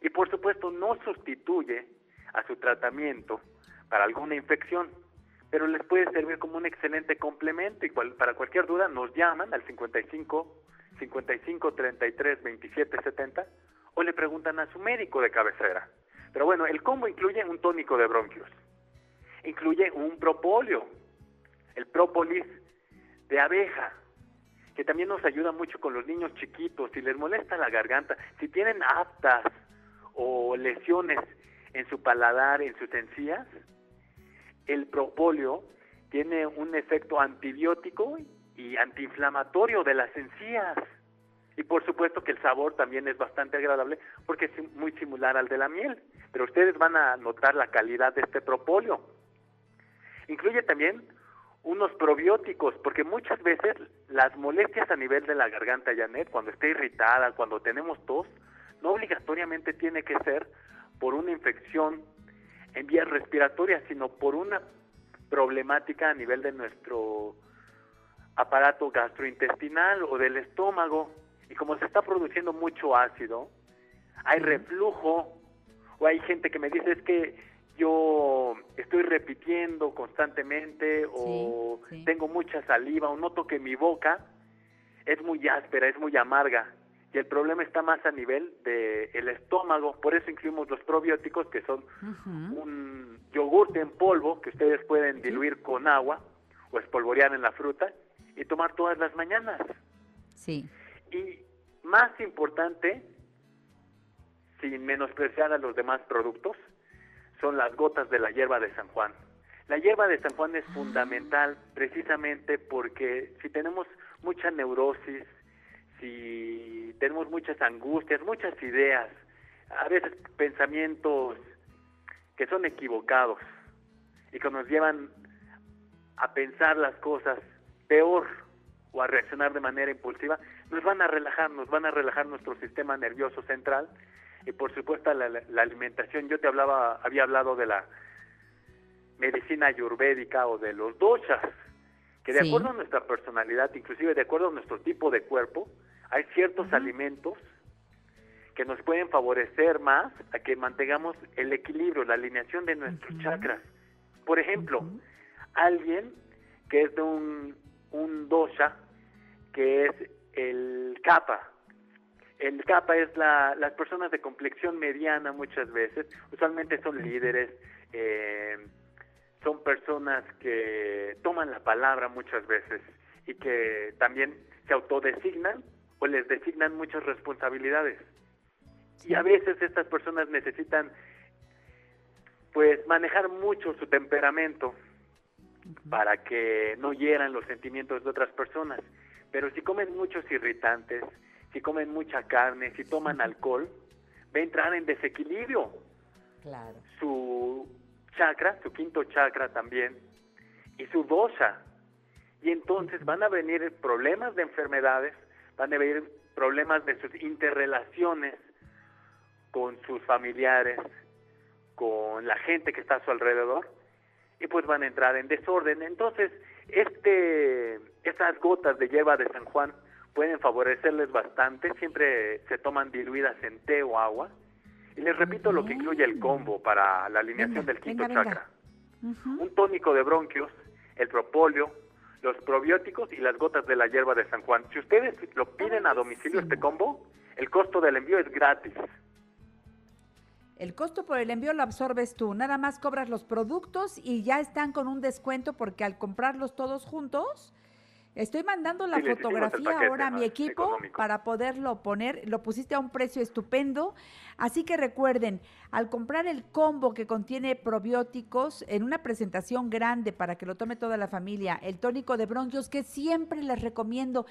y por supuesto no sustituye a su tratamiento para alguna infección, pero les puede servir como un excelente complemento y cual- para cualquier duda nos llaman al 55 55 33 27 70 o le preguntan a su médico de cabecera. Pero bueno, el combo incluye un tónico de bronquios, incluye un propóleo, el própolis de abeja, que también nos ayuda mucho con los niños chiquitos, si les molesta la garganta, si tienen aftas o lesiones en su paladar, en sus encías, el propóleo tiene un efecto antibiótico y antiinflamatorio de las encías. Y por supuesto que el sabor también es bastante agradable porque es muy similar al de la miel. Pero ustedes van a notar la calidad de este propóleo. Incluye también unos probióticos, porque muchas veces las molestias a nivel de la garganta, Janet, cuando está irritada, cuando tenemos tos, no obligatoriamente tiene que ser por una infección en vías respiratorias, sino por una problemática a nivel de nuestro aparato gastrointestinal o del estómago. Y como se está produciendo mucho ácido, hay reflujo, o hay gente que me dice es que yo estoy repitiendo constantemente o tengo mucha saliva o noto que mi boca es muy áspera, es muy amarga y el problema está más a nivel del estómago, por eso incluimos los probióticos que son un yogurte en polvo que ustedes pueden diluir con agua o espolvorear en la fruta y tomar todas las mañanas. Sí. Y más importante, sin menospreciar a los demás productos, son las gotas de la hierba de San Juan. La hierba de San Juan es fundamental precisamente porque si tenemos mucha neurosis, si tenemos muchas angustias, muchas ideas, a veces pensamientos que son equivocados y que nos llevan a pensar las cosas peor o a reaccionar de manera impulsiva, nos van a relajar, nos van a relajar nuestro sistema nervioso central y por supuesto la, la- alimentación. Yo te hablaba, había hablado de la medicina ayurvédica o de los doshas, que de Sí. acuerdo a nuestra personalidad, inclusive de acuerdo a nuestro tipo de cuerpo, hay ciertos alimentos que nos pueden favorecer más a que mantengamos el equilibrio, la alineación de nuestros chakras. Por ejemplo, alguien que es de un, un dosha, que es el kapha. El kapha es la, las personas de complexión mediana muchas veces, usualmente son líderes, eh, son personas que toman la palabra muchas veces y que también se autodesignan o les designan muchas responsabilidades. Y a veces estas personas necesitan pues manejar mucho su temperamento para que no hieran los sentimientos de otras personas. Pero si comen muchos irritantes, si comen mucha carne, si toman alcohol, va a entrar en desequilibrio Claro. su chakra, su quinto chakra también, y su dosha. Y entonces van a venir problemas de enfermedades, van a venir problemas de sus interrelaciones con sus familiares, con la gente que está a su alrededor, y pues van a entrar en desorden. Entonces, Este, estas gotas de hierba de San Juan pueden favorecerles bastante, siempre se toman diluidas en té o agua. Y les repito lo que incluye el combo para la alineación del quinto venga, venga. chakra. Un tónico de bronquios, el propóleo, los probióticos y las gotas de la hierba de San Juan. Si ustedes lo piden a domicilio este combo, el costo del envío es gratis. El costo por el envío lo absorbes tú, nada más cobras los productos y ya están con un descuento porque al comprarlos todos juntos, estoy mandando la Sí, fotografía paquete ahora a mi equipo económico. para poderlo poner, lo pusiste a un precio estupendo, así que recuerden, al comprar el combo que contiene probióticos en una presentación grande para que lo tome toda la familia, el tónico de bronquios que siempre les recomiendo,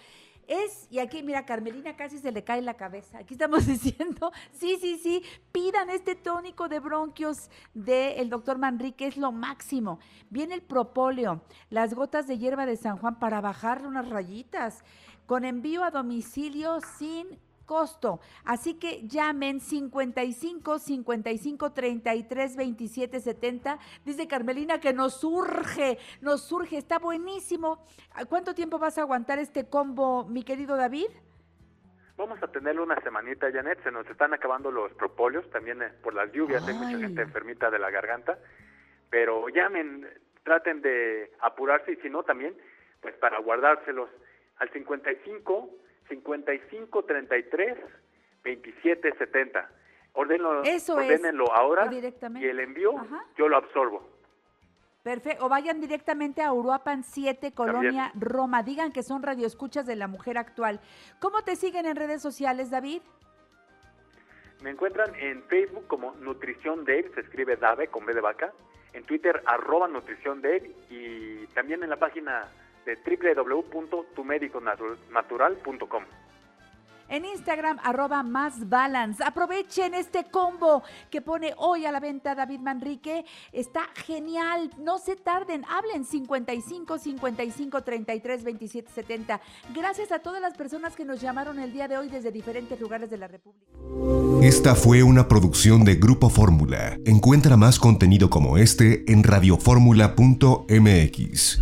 es, y aquí mira, Carmelina casi se le cae la cabeza. Aquí estamos [LAUGHS] diciendo, sí, sí, sí, pidan este tónico de bronquios del doctor Manrique, es lo máximo. Viene el propóleo, las gotas de hierba de San Juan para bajar unas rayitas, con envío a domicilio sin costo. Así que llamen 55 55 33 27 70. Dice Carmelina que nos surge, nos surge, está buenísimo. ¿Cuánto tiempo vas a aguantar este combo, mi querido David? Vamos a tenerlo una semanita, Janet. Se nos están acabando los propóleos, también eh, por las lluvias. Hay mucha gente enfermita de la garganta. Pero llamen, traten de apurarse y si no, también, pues para guardárselos al 55 55 33 27 70. Ordenlo, Eso es, ordénenlo ahora directamente. y el envío Ajá. yo lo absorbo. Perfecto. O vayan directamente a Uruapan 7, Colonia Roma. Digan que son radioescuchas de la mujer actual. ¿Cómo te siguen en redes sociales, David? Me encuentran en Facebook como Nutrición Dave, se escribe Dave con B de vaca, en Twitter arroba Nutrición Dave y también en la página de www.tumediconatural.com. En Instagram, arroba más balance. Aprovechen este combo que pone hoy a la venta David Manrique. Está genial. No se tarden. Hablen 55 55 33 27 70. Gracias a todas las personas que nos llamaron el día de hoy desde diferentes lugares de la República. Esta fue una producción de Grupo Fórmula. Encuentra más contenido como este en radioformula.mx.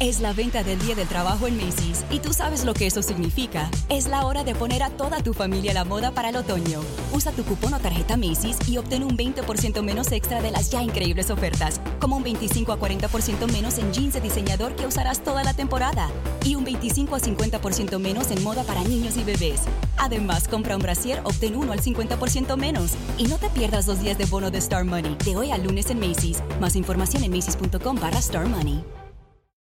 Es la venta del Día del Trabajo en Macy's y tú sabes lo que eso significa. Es la hora de poner a toda tu familia a la moda para el otoño. Usa tu cupón o tarjeta Macy's y obtén un 20% menos extra de las ya increíbles ofertas, como un 25 a 40% menos en jeans de diseñador que usarás toda la temporada y un 25 a 50% menos en moda para niños y bebés. Además, compra un brasier, obtén uno al 50% menos. Y no te pierdas los días de bono de Star Money de hoy al lunes en Macy's. Más información en macy's.com barra Star Money.